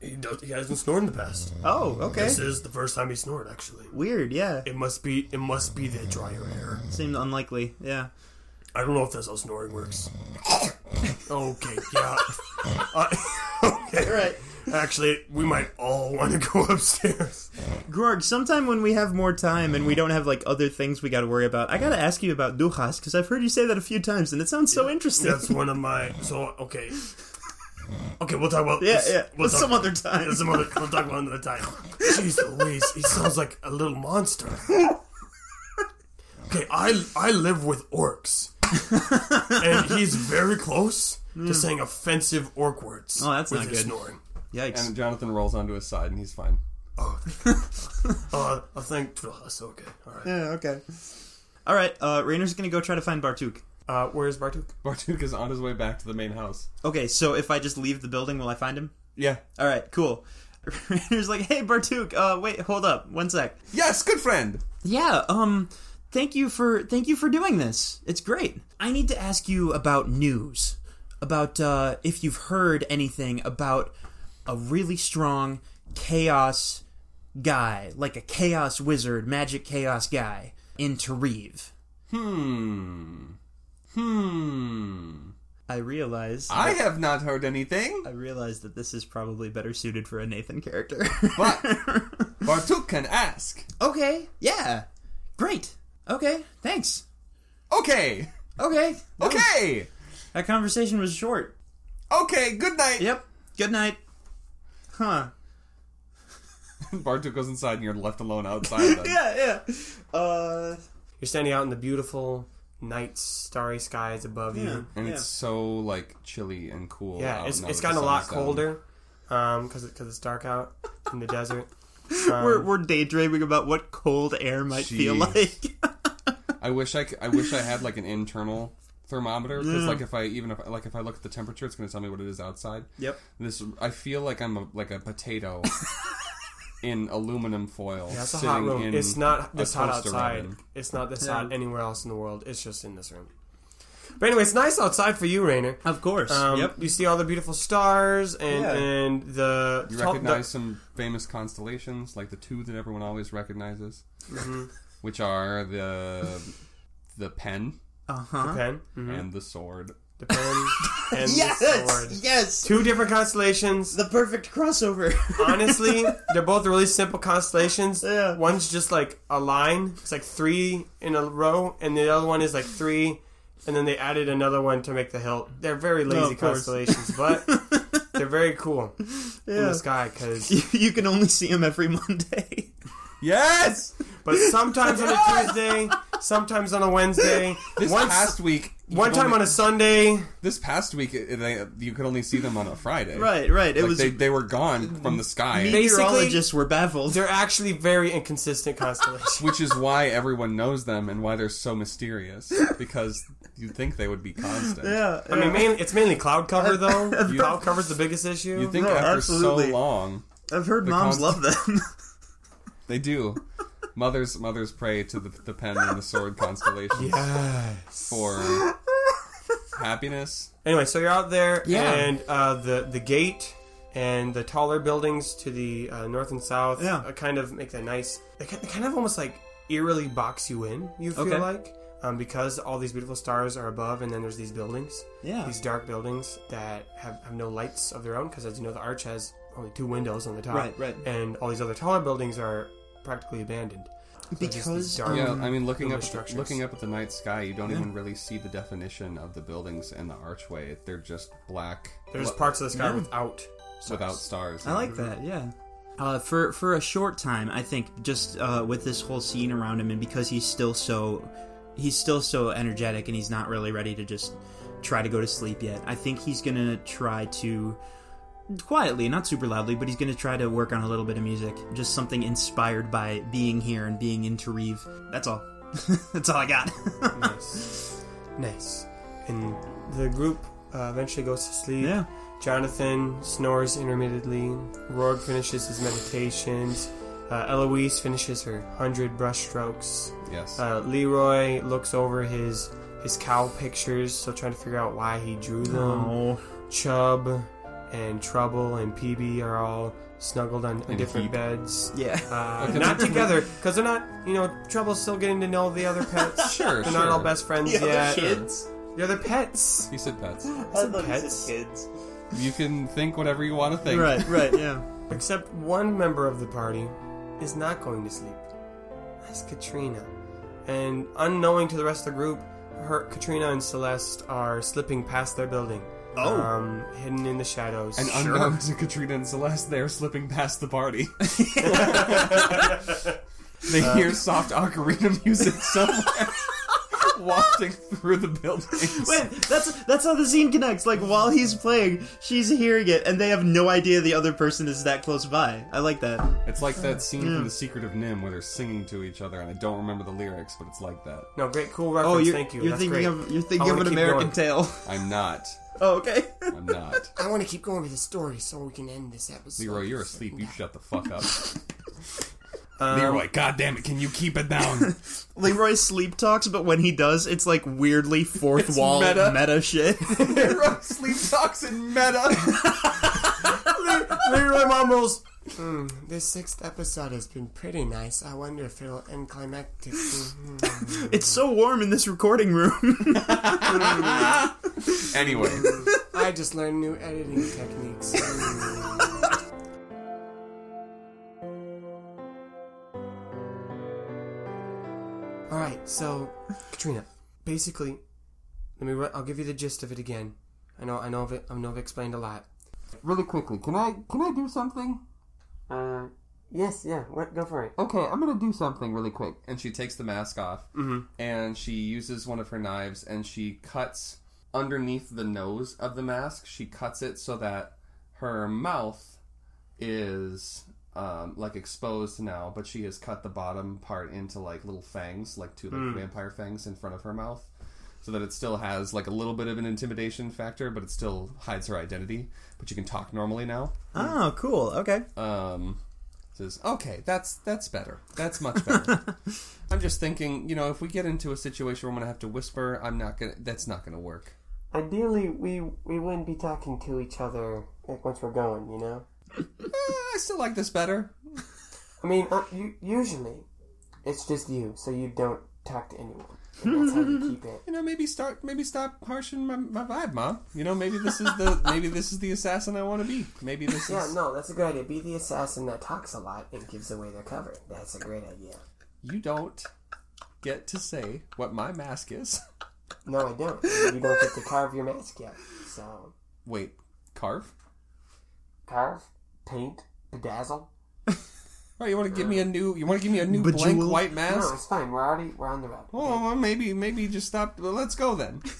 he, does, he hasn't snored in the past. oh, okay. This is the first time he snored, actually. Weird, yeah. It must be it must be the drier air. Seemed unlikely. Yeah. I don't know if that's how snoring works. okay, yeah. I- uh, okay, Right. Actually, we might all want to go upstairs. Grog, sometime when we have more time and we don't have like other things we got to worry about, I got to ask you about Dujas because I've heard you say that a few times and it sounds so interesting. That's one of my. So okay, okay, we'll talk about yeah, this- yeah. We'll talk, some other time. some other, we'll talk about another time. Jeez Louise, he sounds like a little monster. Okay, I I live with orcs, and he's very close to saying offensive orc words. Oh, that's with not his good. Snoring. Yikes. And Jonathan rolls onto his side, and he's fine. Oh, uh, I think that's okay. All right. yeah, okay. All right, uh, Rainer's gonna go try to find Bartuk. Uh, where's Bartuk? Bartuk is on his way back to the main house. Okay, so if I just leave the building, will I find him? Yeah. All right, cool. Rainer's like, "Hey, Bartuk, uh, wait, hold up, one sec. Yes, good friend. Yeah, um, thank you for thank you for doing this. It's great. I need to ask you about news, about uh, if you've heard anything about a really strong chaos guy, like a chaos wizard, magic chaos guy in Tarif. Hmm. Hmm. I realize I have not heard anything, I realize that this is probably better suited for a Nathan character. but Bartuk can ask. okay, yeah, great. Okay, thanks. Okay. Okay, that was- Okay. that conversation was short. Okay. Good night. Yep. Good night. Huh. Bartuk goes inside, and you're left alone outside. Then. Yeah, yeah. Uh, you're standing out in the beautiful night starry skies above Yeah. you. And yeah. it's so like chilly and cool. Yeah, out it's now it's that the gotten a lot sun is down. colder because it, cause it's dark out in the desert. Um, we're, we're daydreaming about what cold air might feel Jeez. like. I wish I, c- I wish I had like an internal thermometer because Yeah. like if I even if like if I look at the temperature, it's going to tell me what it is outside. yep. This I feel like I'm a, like a potato in aluminum foil. Yeah, it's a hot room. in It's not a this hot outside. oven. It's not this Yeah. hot anywhere else in the world. It's just in this room. But anyway, it's nice outside for you, Rainer. Of course. Um, yep. You see all the beautiful stars and Yeah. and the You tall- recognize some famous constellations, like the two that everyone always recognizes, Mm-hmm. Which are the the pen Uh the huh. pen, mhm. and the sword. the pen, and Yes. the sword. Yes. Two different constellations. The perfect crossover. Honestly, they're both really simple constellations. Yeah. One's just like a line. It's like three in a row, and the other one is like three, and then they added another one to make the hilt. They're very lazy of course. constellations, but they're very cool in Yeah. the sky. Because, you, you can only see them every Monday. Yes. but sometimes on a Tuesday, sometimes on a Wednesday, This once past week, you one could time only- on a Sunday. this past week, it- they, you could only see them on a Friday. right. Right. It Like was. they, they were gone from the sky, meteorologists were baffled. They're actually very inconsistent constellations. which is why everyone knows them and why they're so mysterious. Because you'd think they would be constant. Yeah. I mean, mainly, it's mainly cloud cover though. You- cloud cover's the biggest issue. You'd think No, after absolutely. so long, I've heard moms const- love them. they do. Mothers, mothers pray to the, the pen and the sword constellations yes. for happiness. Anyway, so you're out there, Yeah. and uh, the the gate and the taller buildings to the uh, north and south Yeah. uh, kind of make that nice. They they kind of almost like eerily box you in. You feel Okay. like um, because all these beautiful stars are above, and then there's these buildings, yeah. these dark buildings that have, have no lights of their own. Because as you know, the arch has only two windows on the top, Right, right. and all these other taller buildings are practically abandoned. So Because dark- Yeah, I mean, looking up structures. looking up at the night sky, you don't even really see the definition of the buildings and the archway. They're just black. there's Lo- parts of the sky Yeah. without stars. without stars. I like that. Yeah. Uh, for for a short time, I think just uh, with this whole scene around him, and because he's still so he's still so energetic, and he's not really ready to just try to go to sleep yet. I think he's gonna try to quietly, not super loudly, but he's gonna try to work on a little bit of music, just something inspired by being here and being in Tarif. That's all. That's all I got. nice. Nice. And the group uh, eventually goes to sleep. yeah. Jonathan snores intermittently. Rourke finishes his meditations. Uh, Eloise finishes her hundred brush strokes. Yes. Uh, Leroy looks over his his cow pictures, still trying to figure out why he drew them. Oh. Chubb and Trouble and PB are all snuggled on, on different heap. beds. Yeah. Uh, Okay. not together, because they're not, you know, Trouble's still getting to know the other pets. Sure, They're sure. not all best friends yet. kids. The other pets. he said pets. I said pets. kids. You can think whatever you want to think. Right. Right. Yeah. Except one member of the party is not going to sleep. That's Katrina. And unknowing to the rest of the group, her Katrina and Celeste are slipping past their building. Oh. Um, hidden in the shadows. And unknown to Katrina and Celeste, they're slipping past the party. they hear soft ocarina music somewhere, wafting through the buildings. Wait, that's that's how the scene connects. Like while he's playing, she's hearing it, and they have no idea the other person is that close by. I like that. It's like that scene from The Secret of NIMH where they're singing to each other, and I don't remember the lyrics, but it's like that. no, great, cool reference. Oh, Thank you. you're That's thinking great. of you're I thinking of wanna an keep American going. Tail. I'm not. Oh, okay. I'm not. I want to keep going with the story so we can end this episode. Leroy, you're asleep. You shut the fuck up. Um, Leroy, god damn it, can you keep it down? Leroy sleep talks, but when he does, it's like weirdly fourth It's wall meta. meta, shit. Leroy sleep talks in meta. Leroy mumbles. Hmm, this sixth episode has been pretty nice. I wonder if it'll end climactic. Hmm. it's so warm in this recording room. anyway, I just learned new editing techniques. Hmm. All right, so Katrina, basically, let me. ru- I'll give you the gist of it again. I know, I know of it. I know I've explained a lot. Really quickly, can I can I do something? Uh, Yes, yeah. What? Go for it. Okay, I'm gonna do something really quick. And she takes the mask off, and she uses one of her knives, and she cuts underneath the nose of the mask. She cuts it so that her mouth is um, like exposed now, but she has cut the bottom part into like little fangs, like two like vampire fangs in front of her mouth, so that it still has like a little bit of an intimidation factor, but it still hides her identity. But you can talk normally now. Oh, cool. Okay. Um, says, "Okay, that's that's better. That's much better." I'm just thinking, you know, if we get into a situation where I'm gonna have to whisper, I'm not gonna. That's not gonna work. Ideally, we we wouldn't be talking to each other like once we're going. You know. Eh, I still like this better. I mean, uh, you, usually it's just you, so you don't talk to anyone. That's how you keep it. You know, maybe start, maybe stop harshing my, my vibe, mom. You know, maybe this is the maybe this is the assassin I want to be. Maybe this is Yeah, is. no, that's a good idea. Be the assassin that talks a lot and gives away their cover. That's a great idea. You don't get to say what my mask is. No, I don't. You don't get to carve your mask yet. So, Wait, carve? carve, paint, bedazzle. Oh, you want to give me a new? You want to give me a new blank Bejeweled? white No, mask? it's fine. We're already we're on the road. Oh, well, maybe maybe just stop. Well, let's go then.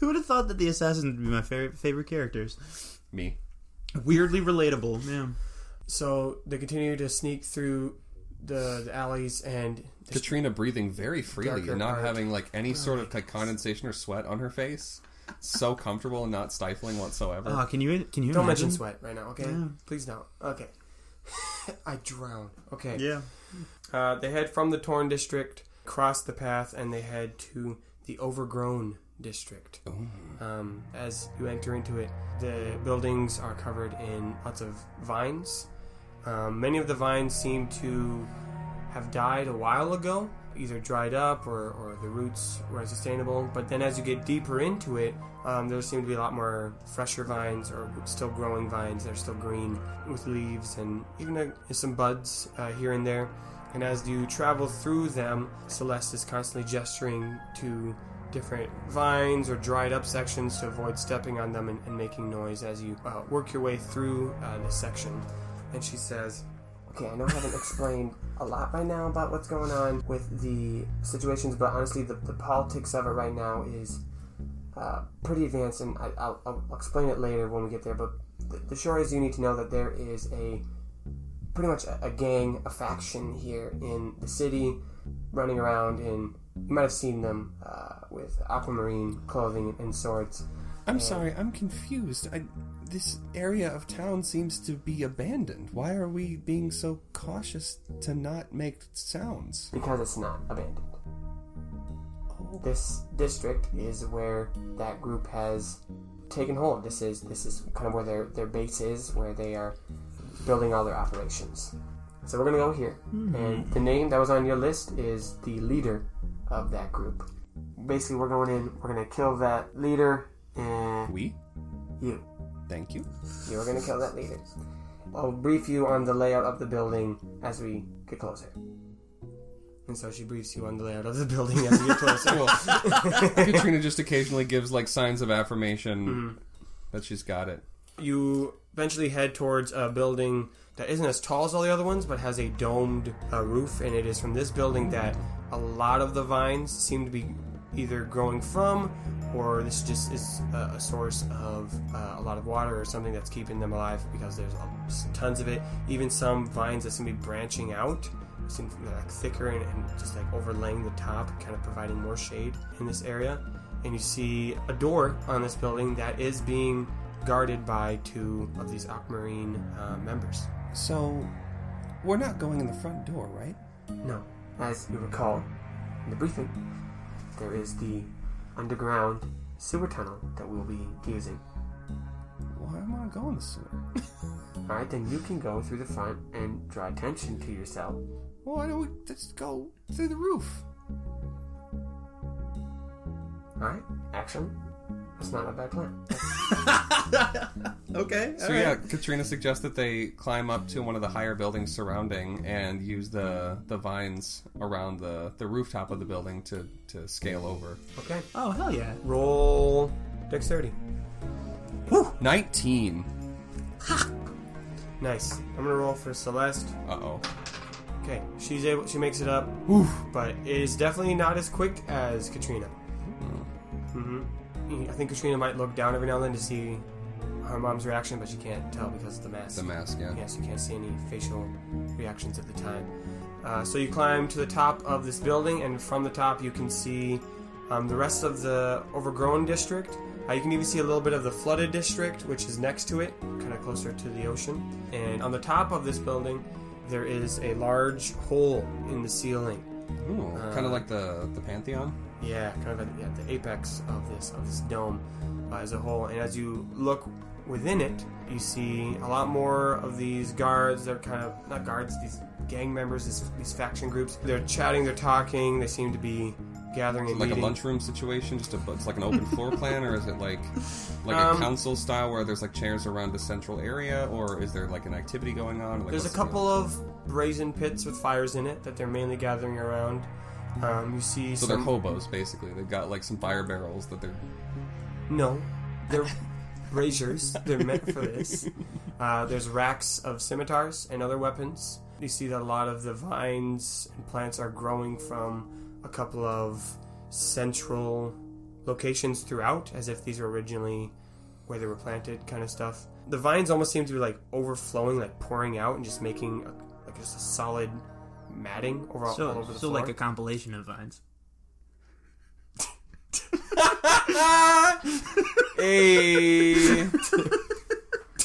Who would have thought that the assassins would be my favorite favorite characters? Me. Weirdly relatable. Yeah. So they continue to sneak through the, the alleys and Katrina breathing very freely Darker and not part. having like any sort of like condensation or sweat on her face. So comfortable and not stifling whatsoever. Oh, can you can you don't imagine? mention sweat right now. Okay, Yeah. please don't. Okay, I drown. Okay. Yeah. Uh, they head from the Torn district, cross the path, and they head to the Overgrown district. Um, as you enter into it, the buildings are covered in lots of vines. Um, many of the vines seem to have died a while ago, either dried up or, or the roots were unsustainable. But then as you get deeper into it, um, there seem to be a lot more fresher vines or still growing vines that are still green with leaves and even uh some buds uh, here and there. And as you travel through them, Celeste is constantly gesturing to different vines or dried up sections to avoid stepping on them and, and making noise as you uh, work your way through uh, this section. And she says, Okay, I know I haven't explained a lot by now about what's going on with the situations, but honestly, the, the politics of it right now is uh, pretty advanced, and I, I'll, I'll explain it later when we get there. But the, the short is you need to know that there is a pretty much a, a gang, a faction here in the city running around, and you might have seen them uh, with aquamarine clothing and swords. I'm sorry, I'm confused. I, this area of town seems to be abandoned. Why are we being so cautious to not make sounds? because it's not abandoned. Oh. This district is where that group has taken hold. This is this is kind of where their their base is, where they are building all their operations. So we're gonna go here, hmm. and the name that was on your list is the leader of that group. Basically, we're going in. We're gonna kill that leader, and We? you. Thank you. You are gonna kill that leader. I'll brief you on the layout of the building as we get closer. And so she briefs you on the layout of the building as we get closer. Cool. Katrina just occasionally gives like signs of affirmation that she's got it. You eventually head towards a building that isn't as tall as all the other ones, but has a domed uh, roof, and it is from this building that a lot of the vines seem to be either growing from, or this just is a, a source of uh, a lot of water or something that's keeping them alive because there's tons of it. Even some vines that seem to be branching out. Seem to be like thicker and, and just like overlaying the top, kind of providing more shade in this area. And you see a door on this building that is being guarded by two of these Aquamarine uh, members. So, we're not going in the front door, right? No. As you recall in the briefing, there is the underground sewer tunnel that we'll be using. Why am I going to sewer. Alright, then you can go through the front and draw attention to yourself. Why don't we just go through the roof? Alright? Actually, that's not a bad plan. Okay. So yeah, Katrina suggests that they climb up to one of the higher buildings surrounding and use the the vines around the, the rooftop of the building to, to scale over. Okay. Oh hell yeah. Roll dexterity. Woo! Nineteen. Nice. I'm gonna roll for Celeste. Uh oh. Okay, she's able. She makes it up, Woo! but it is definitely not as quick as Katrina. hmm I think Katrina might look down every now and then to see her mom's reaction, but she can't tell because of the mask. The mask, yeah. Yes, you can't see any facial reactions at the time. Uh, so you climb to the top of this building, and from the top you can see um, the rest of the overgrown district. Uh, you can even see a little bit of the flooded district, which is next to it, kind of closer to the ocean. And on the top of this building, there is a large hole in the ceiling. Ooh, kind of like the the Pantheon. Yeah, kind of at yeah, the apex of this of this dome uh, as a whole. And as you look within it, you see a lot more of these guards. They're kind of not guards; these gang members, these, these faction groups. They're chatting, they're talking. They seem to be gathering and Like a lunchroom situation, just a, it's like an open floor plan, or is it like like Um, a council style where there's like chairs around a central area, or is there like an activity going on? Like, There's a what's the couple of brazen pits with fires in it that they're mainly gathering around. Um, you see So some they're hobos, basically. They've got like some fire barrels that they're. No, they're braziers. They're meant for this. Uh, there's racks of scimitars and other weapons. You see that a lot of the vines and plants are growing from a couple of central locations throughout, as if these were originally where they were planted, kind of stuff. The vines almost seem to be like overflowing, like pouring out, and just making a, like just a solid matting over all, all So, over the so floor. like a compilation of vines. Hey,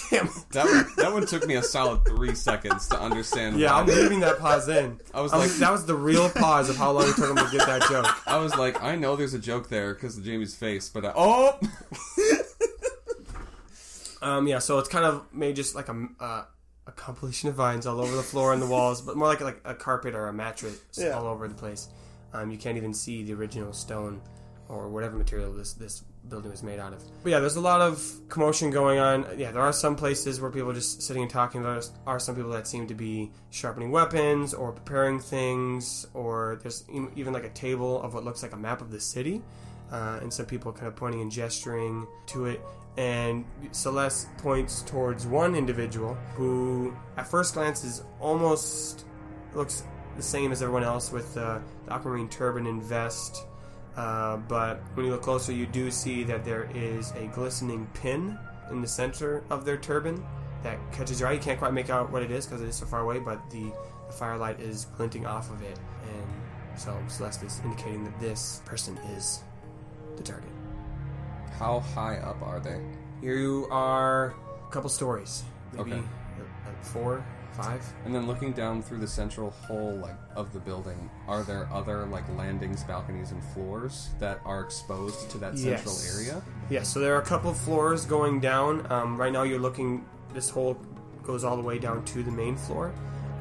Damn. that one, that one took me a solid three seconds to understand. Yeah, why. I'm leaving that pause in. I was I like, was- that was the real pause of how long it took him to get that joke. I was like, I know there's a joke there because of Jamie's face, but I, oh, Um, yeah, so it's kind of made just like a, uh, a compilation of vines all over the floor and the walls, but more like like a carpet or a mattress Yeah. all over the place. Um, you can't even see the original stone or whatever material this this building was made out of. But yeah, there's a lot of commotion going on. Yeah, there are some places where people are just sitting and talking. There are some people that seem to be sharpening weapons or preparing things, or there's even like a table of what looks like a map of the city, uh, and some people kind of pointing and gesturing to it. And Celeste points towards one individual who, at first glance, is almost looks the same as everyone else with uh, the aquamarine turban and vest. Uh, but when you look closer, you do see that there is a glistening pin in the center of their turban that catches your eye. You can't quite make out what it is because it is so far away, but the, the firelight is glinting off of it. And so Celeste is indicating that this person is the target. How high up are they? You are a couple stories, maybe Okay. uh, uh, four, five. And then looking down through the central hole like of the building, are there other like landings, balconies, and floors that are exposed to that central Yes. area? Yeah, so there are a couple of floors going down. Um, right now, you're looking. This hole goes all the way down to the main floor.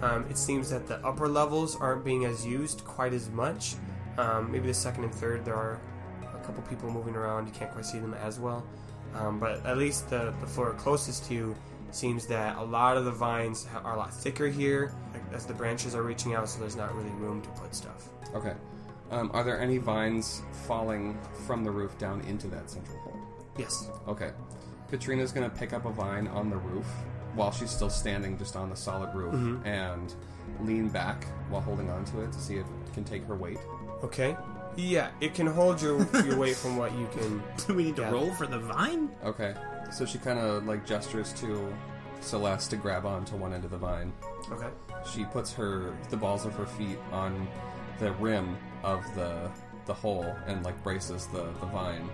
Um, it seems that the upper levels aren't being as used quite as much. Um, maybe the second and third, there are couple people moving around. You can't quite see them as well. Um, but at least the, the floor closest to you seems that a lot of the vines are a lot thicker here as the branches are reaching out, so there's not really room to put stuff. Okay. Um, are there any vines falling from the roof down into that central hole? Yes. Okay. Katrina's gonna pick up a vine on the roof while she's still standing just on the solid roof Mm-hmm. and lean back while holding onto it to see if it can take her weight. Okay. Yeah, it can hold your your weight from what you can. Do we need to Yeah. roll for the vine? Okay. So she kind of like gestures to Celeste to grab onto one end of the vine. Okay. She puts her the balls of her feet on the rim of the the hole and like braces the the vine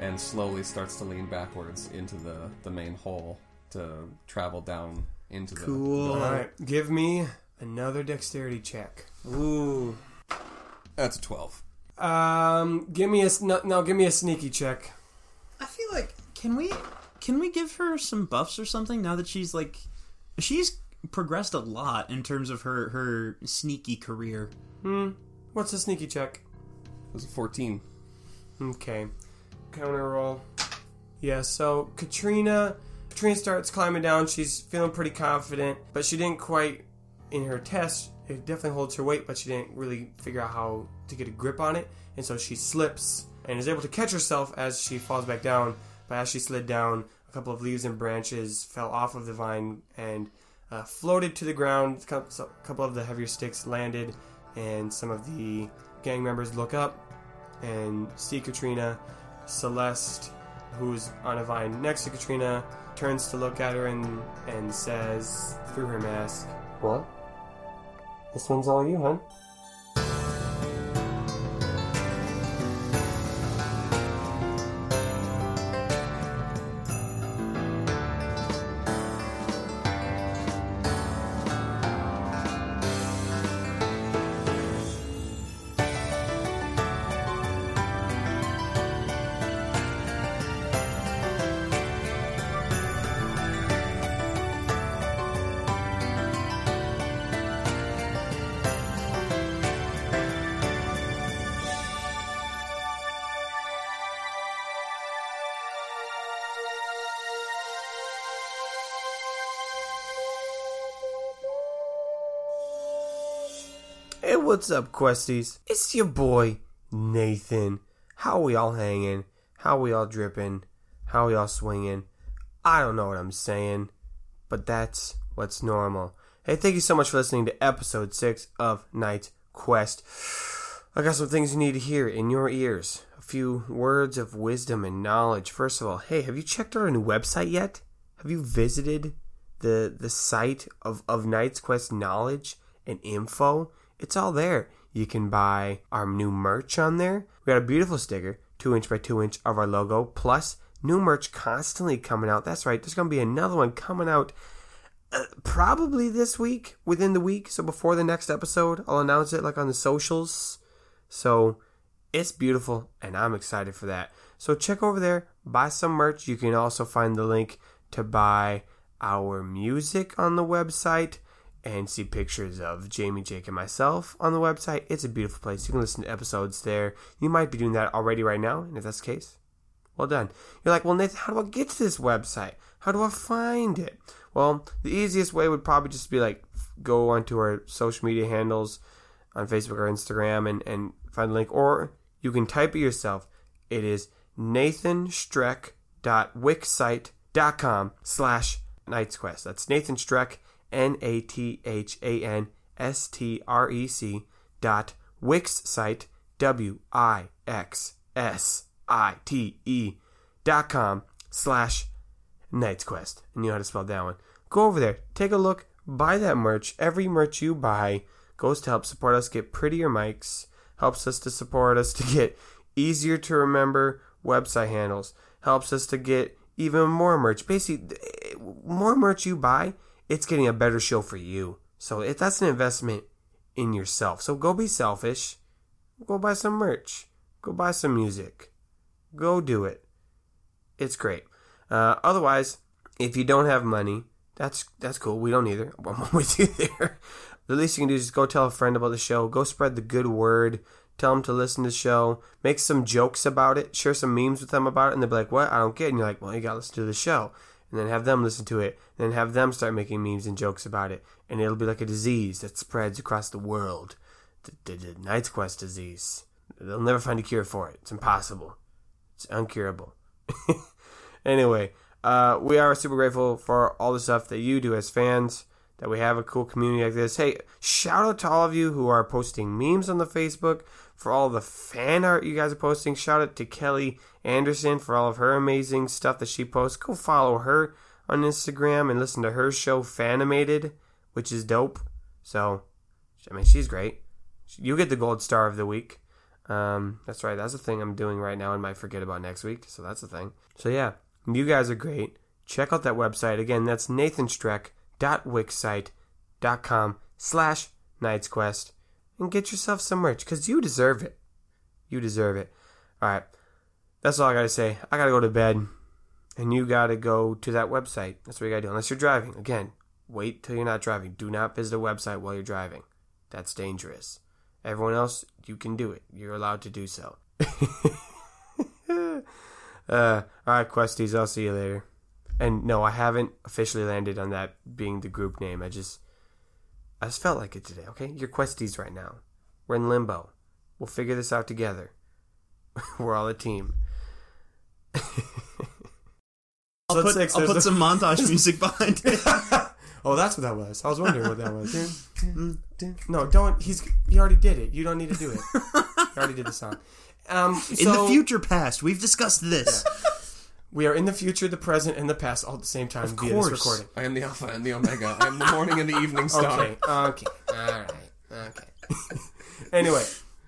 and slowly starts to lean backwards into the the main hole to travel down into the Cool. All right. Give me another dexterity check. Ooh. That's a 12. Um, give me a no, no, give me a sneaky check. I feel like can we can we give her some buffs or something now that she's like she's progressed a lot in terms of her her sneaky career. Hmm. What's a sneaky check? It was a 14. Okay. Counter roll. Yeah. So Katrina, Katrina starts climbing down. She's feeling pretty confident, but she didn't quite in her test. It definitely holds her weight, but she didn't really figure out how to get a grip on it, and so she slips and is able to catch herself as she falls back down. But as she slid down, a couple of leaves and branches fell off of the vine, and uh, floated to the ground. A couple of the heavier sticks landed, and some of the gang members look up and see Katrina. Celeste, who's on a vine next to Katrina, turns to look at her and, and says through her mask, What? This one's all you, hun. What's up, Questies? It's your boy, Nathan. How we all hanging? How we all dripping? How we all swinging? I don't know what I'm saying, but that's what's normal. Hey, thank you so much for listening to episode 6 of Knight's Quest. I got some things you need to hear in your ears. A few words of wisdom and knowledge. First of all, hey, have you checked out our new website yet? Have you visited the the site of, of Knight's Quest knowledge and info? It's all there. You can buy our new merch on there. We got a beautiful sticker, two inch by two inch of our logo, plus new merch constantly coming out. That's right. There's gonna be another one coming out uh, probably this week, within the week. So before the next episode, I'll announce it like on the socials. So it's beautiful, and I'm excited for that. So check over there, buy some merch. You can also find the link to buy our music on the website and see pictures of Jamie, Jake, and myself on the website. It's a beautiful place. You can listen to episodes there. You might be doing that already right now, and if that's the case, well done. You're like, well, Nathan, how do I get to this website? How do I find it? Well, the easiest way would probably just be like go onto our social media handles on Facebook or Instagram and, and find the link, or you can type it yourself. It is nathanstreck.wixsite.com slash nightsquest. That's Nathan Streck, N A T H A N S T R E C dot wixsite, W I X S I T E dot com slash Knight's Quest. You know how to spell that one. Go over there, take a look, buy that merch. Every merch you buy goes to help support us get prettier mics, helps us to support us to get easier to remember website handles, helps us to get even more merch. Basically, eh, more merch you buy, it's getting a better show for you. So if that's an investment in yourself. So go be selfish. Go buy some merch. Go buy some music. Go do it. It's great. Uh, otherwise, if you don't have money, that's that's cool. We don't either. I'm with you there. The least you can do is just go tell a friend about the show. Go spread the good word. Tell them to listen to the show. Make some jokes about it. Share some memes with them about it. And they'll be like, what? I don't get it. And you're like, well, you got to listen to the show. And then have them listen to it. And then have them start making memes and jokes about it. And it'll be like a disease that spreads across the world. The, the, the Knight's Quest disease. They'll never find a cure for it. It's impossible. It's uncurable. anyway, uh, we are super grateful for all the stuff that you do as fans, that we have a cool community like this. Hey, shout out to all of you who are posting memes on the Facebook, for all the fan art you guys are posting. Shout out to Kelly Anderson for all of her amazing stuff that she posts. Go follow her on Instagram and listen to her show Fanimated, which is dope. So, I mean, she's great. You get the gold star of the week. Um, that's right. That's the thing I'm doing right now and might forget about next week. So that's the thing. So yeah, you guys are great. Check out that website. Again, that's nathanstreck.wixsite.com slash nightsquest and get yourself some merch because you deserve it. You deserve it. All right. That's all I got to say. I got to go to bed and you got to go to that website. That's what you got to do. Unless you're driving. Again, wait till you're not driving. Do not visit a website while you're driving. That's dangerous. Everyone else, you can do it. You're allowed to do so. uh, all right, Questies, I'll see you later. And no, I haven't officially landed on that being the group name. I just, I just felt like it today. Okay, you're Questies right now. We're in limbo. We'll figure this out together. We're all a team. I'll, put, I'll put some montage music behind it. Oh, that's what that was. I was wondering what that was. no, don't. He's he already did it. You don't need to do it. he already did the song. Um, In the future past, we've discussed this. We are in the future, the present, and the past all at the same time via course. this recording. I am the alpha and the omega. I am the morning and the evening star. Okay, okay, all right, okay. anyway,